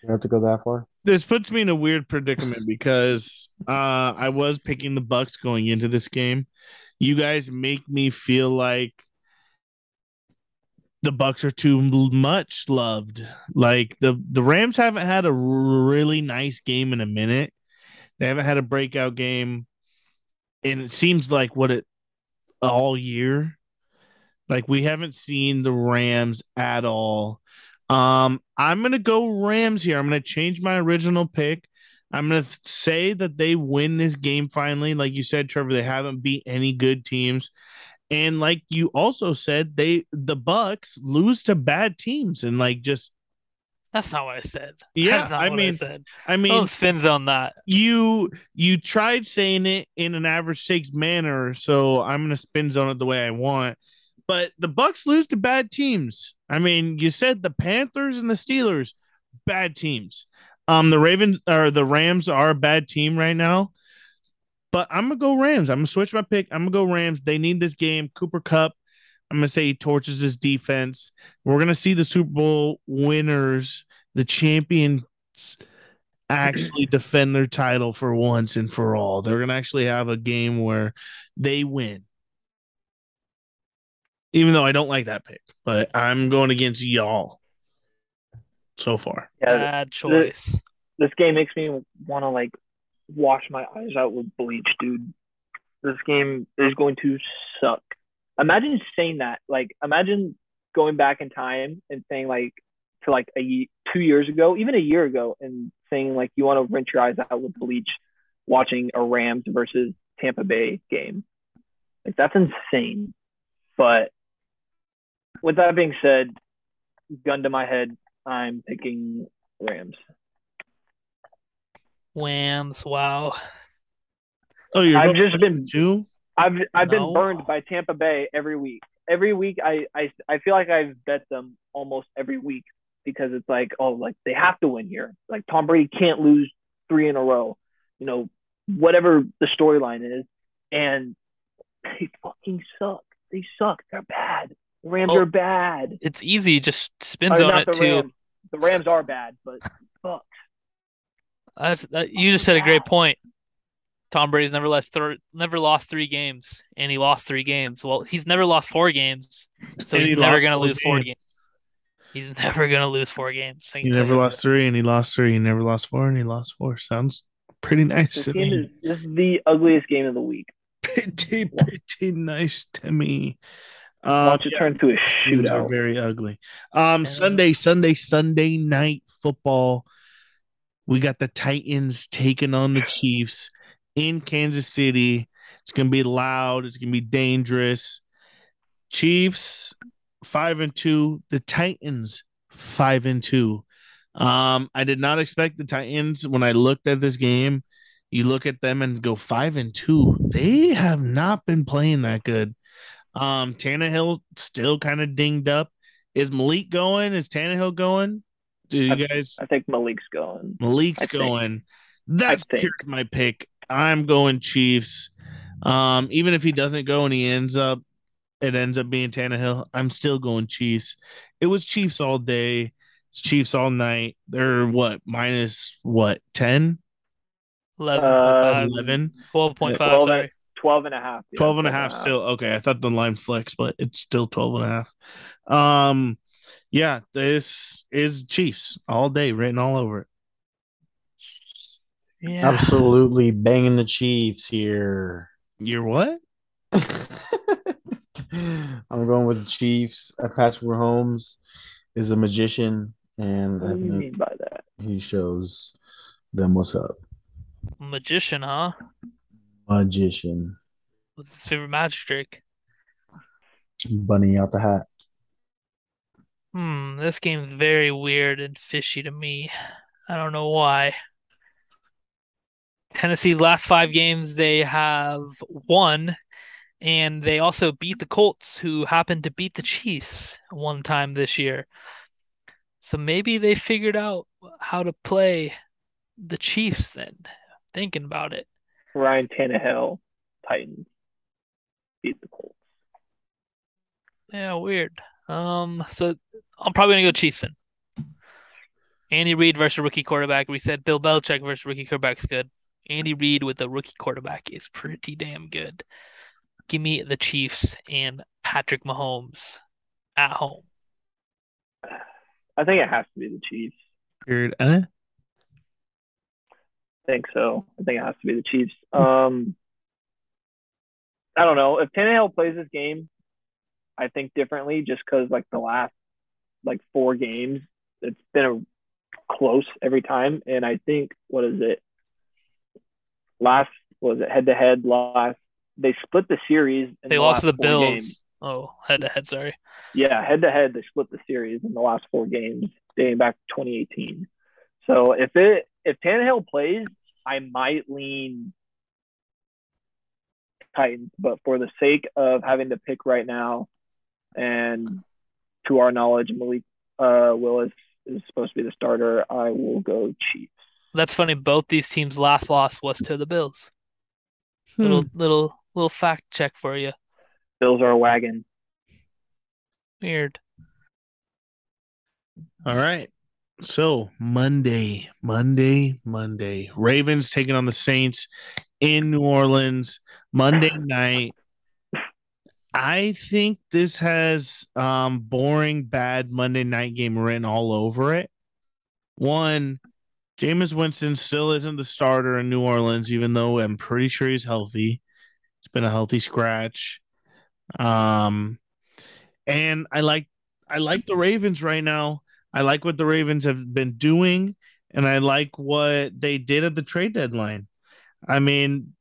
You have to go that far? This puts me in a weird predicament because uh, I was picking the Bucks going into this game. You guys make me feel like the Bucks are too much loved. Like the the Rams haven't had a really nice game in a minute. They haven't had a breakout game, and it seems like what it all year. Like we haven't seen the Rams at all. Um, I'm gonna go Rams here. I'm gonna change my original pick. I'm gonna say that they win this game finally. Like you said, Trevor, they haven't beat any good teams. And like you also said, they the Bucks lose to bad teams and like just That's not what I said. Yeah, That's not I what mean, I said. I mean Don't spin zone that. you you tried saying it in an average stakes manner, so I'm gonna spin zone it the way I want. But the Bucks lose to bad teams. I mean, you said the Panthers and the Steelers, bad teams. Um, the Ravens or the Rams are a bad team right now. But I'm gonna go Rams. I'm gonna switch my pick. I'm gonna go Rams. They need this game. Cooper Kupp. I'm gonna say he torches his defense. We're gonna see the Super Bowl winners, the champions, actually defend their title for once and for all. They're gonna actually have a game where they win. Even though I don't like that pick, but I'm going against y'all so far. yeah, Bad choice. this game makes me want to like wash my eyes out with bleach, dude. This game is going to suck. Imagine saying that. Like, imagine going back in time and saying like to like a ye- two years ago, even a year ago, and saying like you want to rinse your eyes out with bleach watching a Rams versus Tampa Bay game. Like that's insane. But with that being said, gun to my head, I'm picking Rams. Rams. Wow. Oh, you're I've just been two. I've I've No. been burned by Tampa Bay every week. Every week I, I I feel like I've bet them almost every week because it's like, oh, like they have to win here. Like Tom Brady can't lose three in a row. You know, whatever the storyline is. And they fucking suck. They suck. They're bad. The Rams Oh, are bad. It's easy. Just spin Or zone it the too. Rams. The Rams are bad, but fuck. That's that, you just said a great point. Tom Brady's never lost th- never lost three games, and he lost three games. Well, he's never lost four games, so And he's he never gonna lose four games. He's never gonna lose four games. I He never lost three, and he lost three. He never lost four, and he lost four. Sounds pretty nice This to game me. this is the ugliest game of the week. Pretty, pretty nice to me. Um, Watch it yeah, turn to a Teams are shootout. very ugly. Um, Yeah. Sunday, Sunday, Sunday night football. We got the Titans taking on the Chiefs in Kansas City. It's gonna be loud. It's gonna be dangerous. Chiefs five and two. The Titans five and two. Um, I did not expect the Titans when I looked at this game. You look at them and go five and two. They have not been playing that good. Um, Tannehill still kind of dinged up. Is Malik going? Is Tannehill going? Do you I- guys? I think Malik's going. Malik's I think. going. That's think. here's my pick. I'm going Chiefs. Um, even if he doesn't go and he ends up, it ends up being Tannehill. I'm still going Chiefs. It was Chiefs all day. It's Chiefs all night. They're what minus what 10, 11.5, Um, 11, 12.5, 12 sorry. 12 and a half. yeah, 12 and a half still. Okay, I thought the line flex, but it's still 12 and a half. Um, yeah, this is Chiefs all day, written all over it. Yeah. Absolutely banging the Chiefs here. You're what? I'm going with the Chiefs. Patrick Mahomes is a magician, and What do you mean by that? he shows them what's up. Magician, huh? Magician, What's his favorite magic trick? bunny out the hat. Hmm, this game's very weird and fishy to me. I don't know why. Tennessee last five games they have won, and they also beat the Colts, who happened to beat the Chiefs one time this year. So maybe they figured out how to play the Chiefs then. Thinking about it. Ryan Tannehill, Titans beat the Colts. Yeah, weird. Um, so I'm probably gonna go Chiefs then. Andy Reid versus rookie quarterback. We said Bill Belichick versus rookie quarterback is good. Andy Reid with the rookie quarterback is pretty damn good. Give me the Chiefs and Patrick Mahomes at home. I think it has to be the Chiefs. Weird. Eh? I think so. I think it has to be the Chiefs. Um, I don't know if Tannehill plays this game. I think differently, just because like the last like four games, it's been a close every time, and I think what is it? Last was it head to head? Last they split the series. They the lost to the Bills. games. Oh, head to head, sorry. Yeah, head to head, they split the series in the last four games, dating back to 2018. So if it if Tannehill plays, I might lean Titans, but for the sake of having to pick right now, and to our knowledge, Malik uh, Willis is supposed to be the starter, I will go Chiefs. That's funny. Both these teams' last loss was to the Bills. Little little little fact check for you. Bills are a wagon. Weird. All right. So Monday, Monday, Monday. Ravens taking on the Saints in New Orleans Monday night. I think this has um boring bad Monday night game written all over it. One, Jameis Winston still isn't the starter in New Orleans, even though I'm pretty sure he's healthy. It's been a healthy scratch. Um and I like I like the Ravens right now. I like what the Ravens have been doing, and I like what they did at the trade deadline. I mean,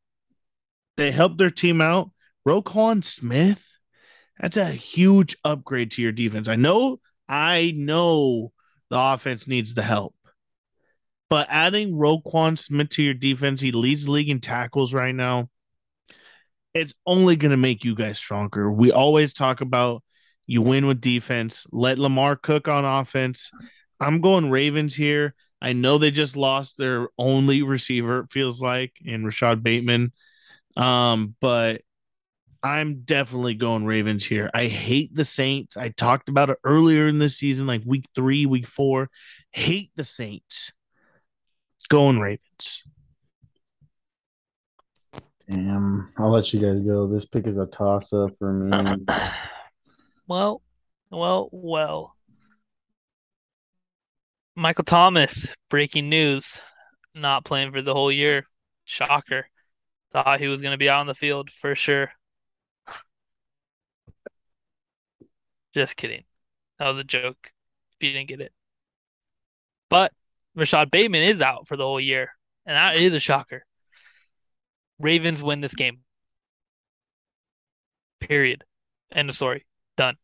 they helped their team out. Roquan Smith, that's a huge upgrade to your defense. I know, I know the offense needs the help. But adding Roquan Smith to your defense, he leads the league in tackles right now. It's only going to make you guys stronger. We always talk about you win with defense. Let Lamar cook on offense. I'm going Ravens here. I know they just lost their only receiver, it feels like, in Rashod Bateman. Um, but I'm definitely going Ravens here. I hate the Saints. I talked about it earlier in this season, like week three, week four. Hate the Saints. Going Ravens. Damn, I'll let you guys go. This pick is a toss up for me. Well, well, well. Michael Thomas, breaking news, not playing for the whole year. Shocker. Thought he was going to be out on the field for sure. Just kidding. That was a joke. If you didn't get it. But Rashod Bateman is out for the whole year, and that is a shocker. Ravens win this game. Period. End of story. Done.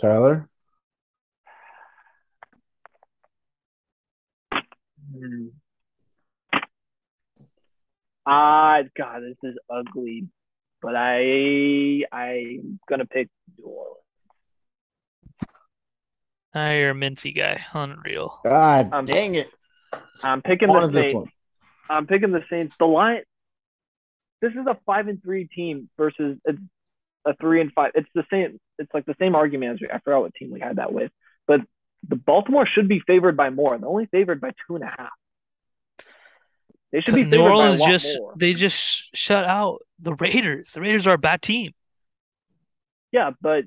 Tyler. Ah, God, this is ugly, but I I'm gonna pick New Orleans. Ah, you're a mincy guy. Unreal. God Um, dang it! I'm picking Wanted the Saints. I'm picking the Saints. The line. This is a five and three team versus it's a three and five. It's the same. It's like the same argument as we, I forgot what team we had that with, but the Baltimore should be favored by more. They're only favored by two and a half. They should be New Orleans by a lot just more. they just shut out the Raiders. The Raiders are a bad team. Yeah, but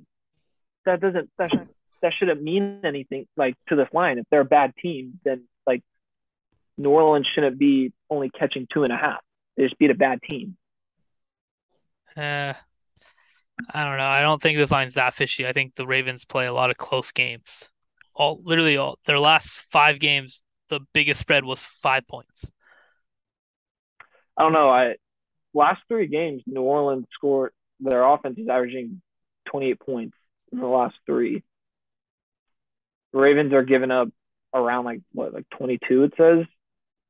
that doesn't that should, that shouldn't mean anything like to this line. If they're a bad team, then like New Orleans shouldn't be only catching two and a half. They just beat a bad team. Uh, I don't know. I don't think this line's that fishy. I think the Ravens play a lot of close games. All literally all their last five games, the biggest spread was five points. I don't know. I last three games, New Orleans scored. Their offense is averaging 28 points in the last three. The Ravens are giving up around like what, like 22 it says,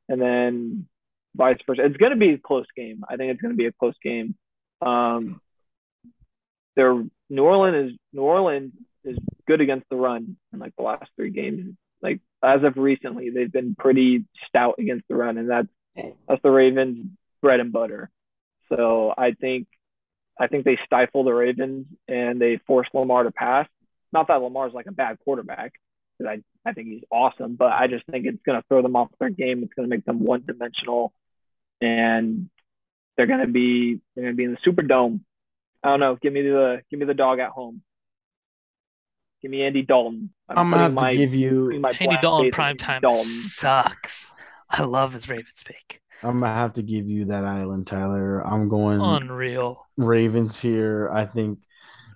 and then vice versa. It's going to be a close game. I think it's going to be a close game. Um, their New Orleans is New Orleans is good against the run in like the last three games. Like as of recently, they've been pretty stout against the run, and that's that's the Ravens' bread and butter. So I think I think they stifle the Ravens and they force Lamar to pass. Not that Lamar's like a bad quarterback, because I, I think he's awesome, but I just think it's going to throw them off their game. It's going to make them one dimensional, and they're going to be they're going to be in the Superdome. I don't know. Give me the give me the dog at home. Give me Andy Dalton. I'm gonna have putting to give you. my Andy Dalton faith in prime time Dalton. sucks. I love his Ravens pick. I'm gonna have to give you that island, Tyler. I'm going Unreal. Ravens here. I think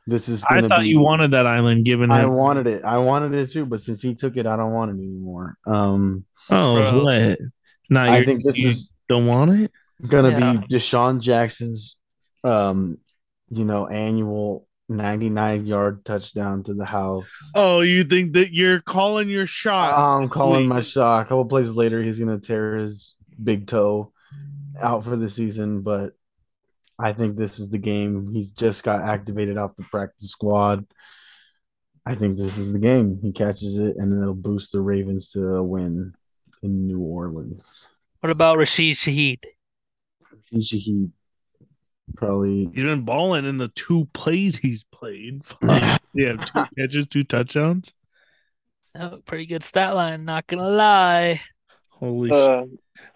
this is I gonna thought be. you wanted that island given I him. wanted it. I wanted it too, but since he took it, I don't want it anymore. Um, Oh, Bro. what? No, I think this you is don't want it. gonna Yeah. be DeSean Jackson's, um, you know, annual 99 yard touchdown to the house. Oh, you think that you're calling your shot? I'm calling week. my shot. A couple plays later, he's gonna tear his big toe out for the season, but I think this is the game. He's just got activated off the practice squad. I think this is the game. He catches it, and then it'll boost the Ravens to a win in New Orleans. What about Rashid Shaheed? He should he probably He's been balling in the two plays he's played. yeah, two catches, two touchdowns. Oh, pretty good stat line, not gonna lie. Holy shit! Uh, All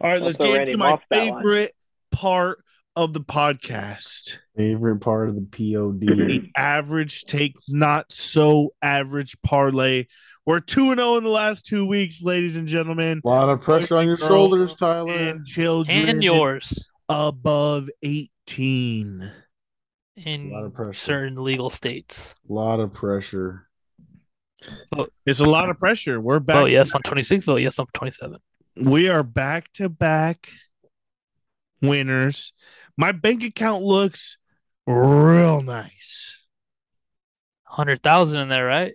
right, let's get Randy into my Moss line. favorite part of the podcast. favorite part of the POD. The average take, not so average parlay. We're 2 0 in the last two weeks, ladies and gentlemen. A lot of pressure on your shoulders, Tyler. And children And yours. above 18. in lot of pressure. certain legal states. A lot of pressure. Oh. It's a lot of pressure. We're back. Oh, vote yes on 26, vote yes on 27. We are back to back winners. My bank account looks real nice. 100,000 in there, right?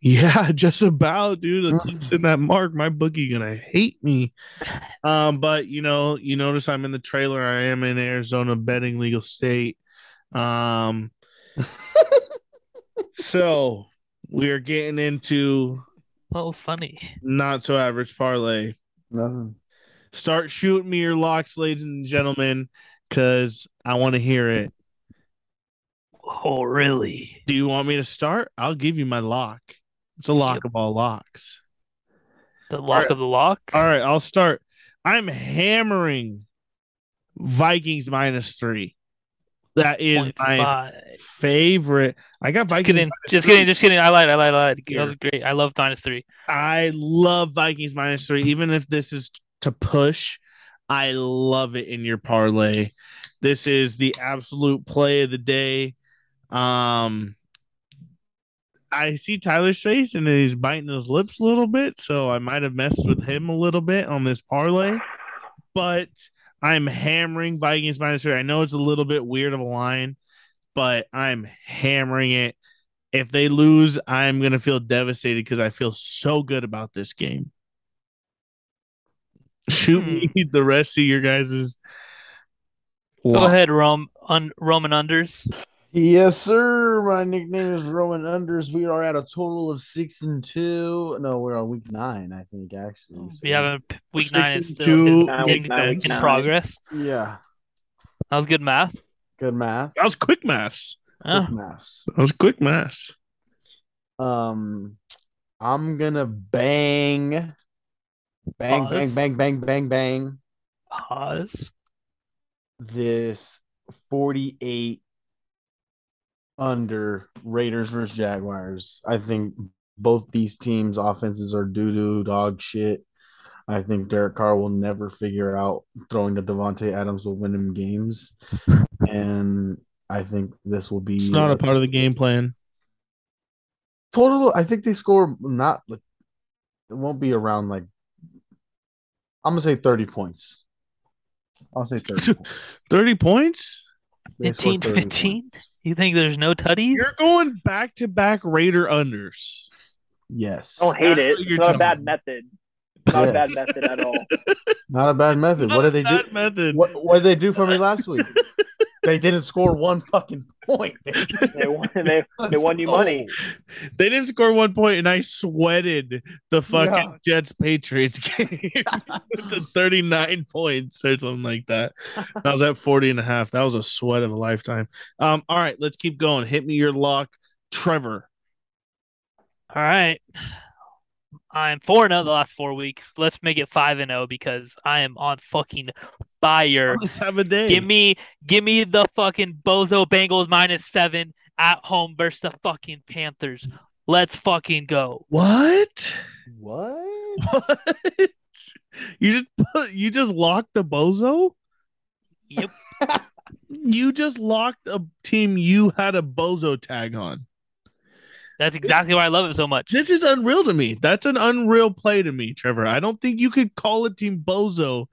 Yeah, just about, dude. It keeps in that mark. My bookie gonna hate me. Um, but you know, you notice I'm in the trailer. I am in Arizona betting legal state. Um, so we are getting into What was funny? not so average parlay. Nothing. Start shooting me your locks, ladies and gentlemen, because I want to hear it. Oh, really? Do you want me to start? I'll give you my lock. It's a lock Yep. of all locks. The lock right. of the lock? All right, I'll start. I'm hammering Vikings minus three. That is my 0.5. favorite. I got Vikings. Just kidding. Just three. kidding. Just kidding. I lied. I lied. I lied. That was great. I love minus three. I love Vikings minus three, even if this is to push. I love it in your parlay. This is the absolute play of the day. Um, I see Tyler's face and he's biting his lips a little bit, so I might have messed with him a little bit on this parlay. But I'm hammering Vikings minus three. I know it's a little bit weird of a line, but I'm hammering it. If they lose, I'm gonna feel devastated because I feel so good about this game. Shoot me the rest of your guys's. Go lock. ahead, Rome. Un- Roman unders. Yes, sir. My nickname is Roman Unders. We are at a total of six and two. No, we're on week nine, I think, actually. So- We have a week Six nine is and still two, is Nine, in, nine, in nine. progress. Yeah. That was good math. Good math. That was quick maths. Huh? Quick maths. That was quick maths. Um, I'm gonna bang, bang, bang, Pause. bang, bang, bang, bang. Pause. This 48 under Raiders versus Jaguars. I think both these teams' offenses are doo doo dog shit. I think Derek Carr will never figure out throwing to Davante Adams will win him games, and I think this will be It's not a part of the game plan. total. I think they score not like it won't be around like I'm gonna say 30 points. I'll say 30. points. 30 points? They score 15 to 30 15? points. You think there's no tutties? You're going back to back Raider unders. Yes. I don't hate That's it. you're It's not a bad me. method. Not a bad method at all. Not a bad method. What did they do? That method. What what did they do for me last week? they didn't score one fucking point. They won. They, they won you money. Oh, They didn't score one point, and I sweated the fucking Yeah. Jets Patriots game to 39 points or something like that. I was at 40 and a half. That was a sweat of a lifetime. Um, all right, let's keep going. Hit me your lock, Trevor. All right. I'm 4 0 the last four weeks. Let's make it 5 and 0 because I am on fucking fire. Let's have a day. Give me give me the fucking Bozo Bengals minus 7 at home versus the fucking Panthers. Let's fucking go. what? What? What? You just put, you just locked the bozo? Yep. You just locked a team you had a bozo tag on. That's exactly why I love it so much. This is unreal to me. That's an unreal play to me, Trevor. I don't think you could call a team bozo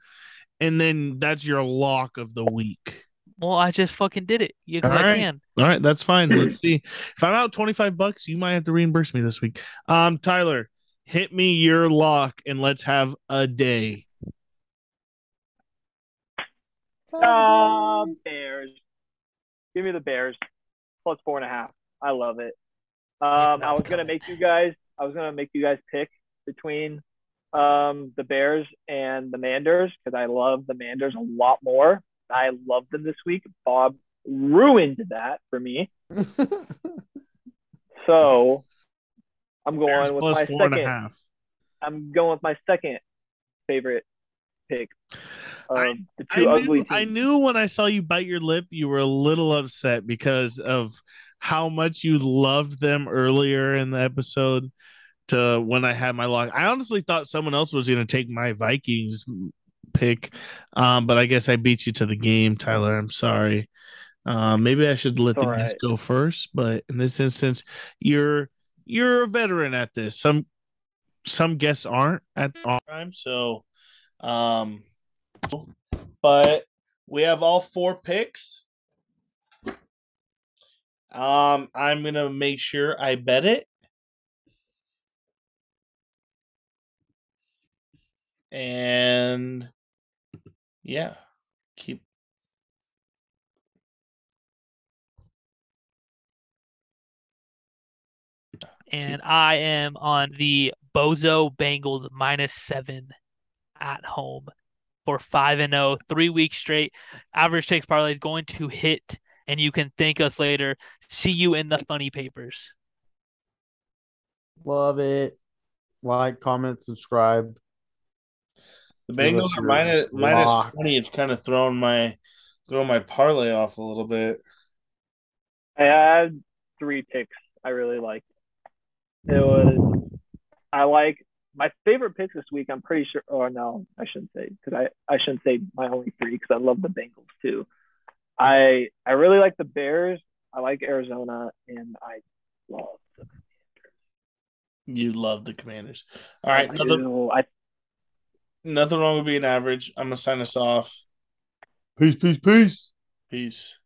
and then that's your lock of the week. Well, I just fucking did it. Yeah, because All I right. can. All right, that's fine. Let's see. If I'm out 25 bucks, you might have to reimburse me this week. Um, Tyler, hit me your lock and let's have a day. Uh, Bears. Give me the Bears. Plus four and a half. I love it. Um, I was gonna make you guys. I was gonna make you guys pick between um the Bears and the Manders because I love the Manders a lot more. I love them this week. Bob ruined that for me. So I'm going Bears with plus my four and a second. half. I'm going with my second favorite pick of I- the I two ugly knew. I knew when I saw you bite your lip, you were a little upset because of how much you loved them earlier in the episode to when I had my lock. I honestly thought someone else was going to take my Vikings pick, um, but I guess I beat you to the game, Tyler. I'm sorry. Uh, maybe I should let the all guest go first, but in this instance, you're you're a veteran at this. Some some guests aren't at the time, so um, but we have all four picks. Um, I'm gonna make sure I bet it. And yeah, keep And I am on the Bozo Bengals minus seven at home for 5 and zero, three weeks straight. Average takes parlay is going to hit, and you can thank us later. See you in the funny papers. Love it. Like, comment, subscribe. the Bengals are minus minus lock. twenty. It's kind of throwing my throwing my parlay off a little bit. I had three picks I really liked. It was I like my favorite picks this week. I'm pretty sure. Oh no, I shouldn't say because I I shouldn't say my only three because I love the Bengals too. I I really like the Bears. I like Arizona, and I love the Commanders. You love the Commanders. All right, I nothing do. I nothing wrong with being average. I'm gonna sign us off. Peace, peace, peace. Peace.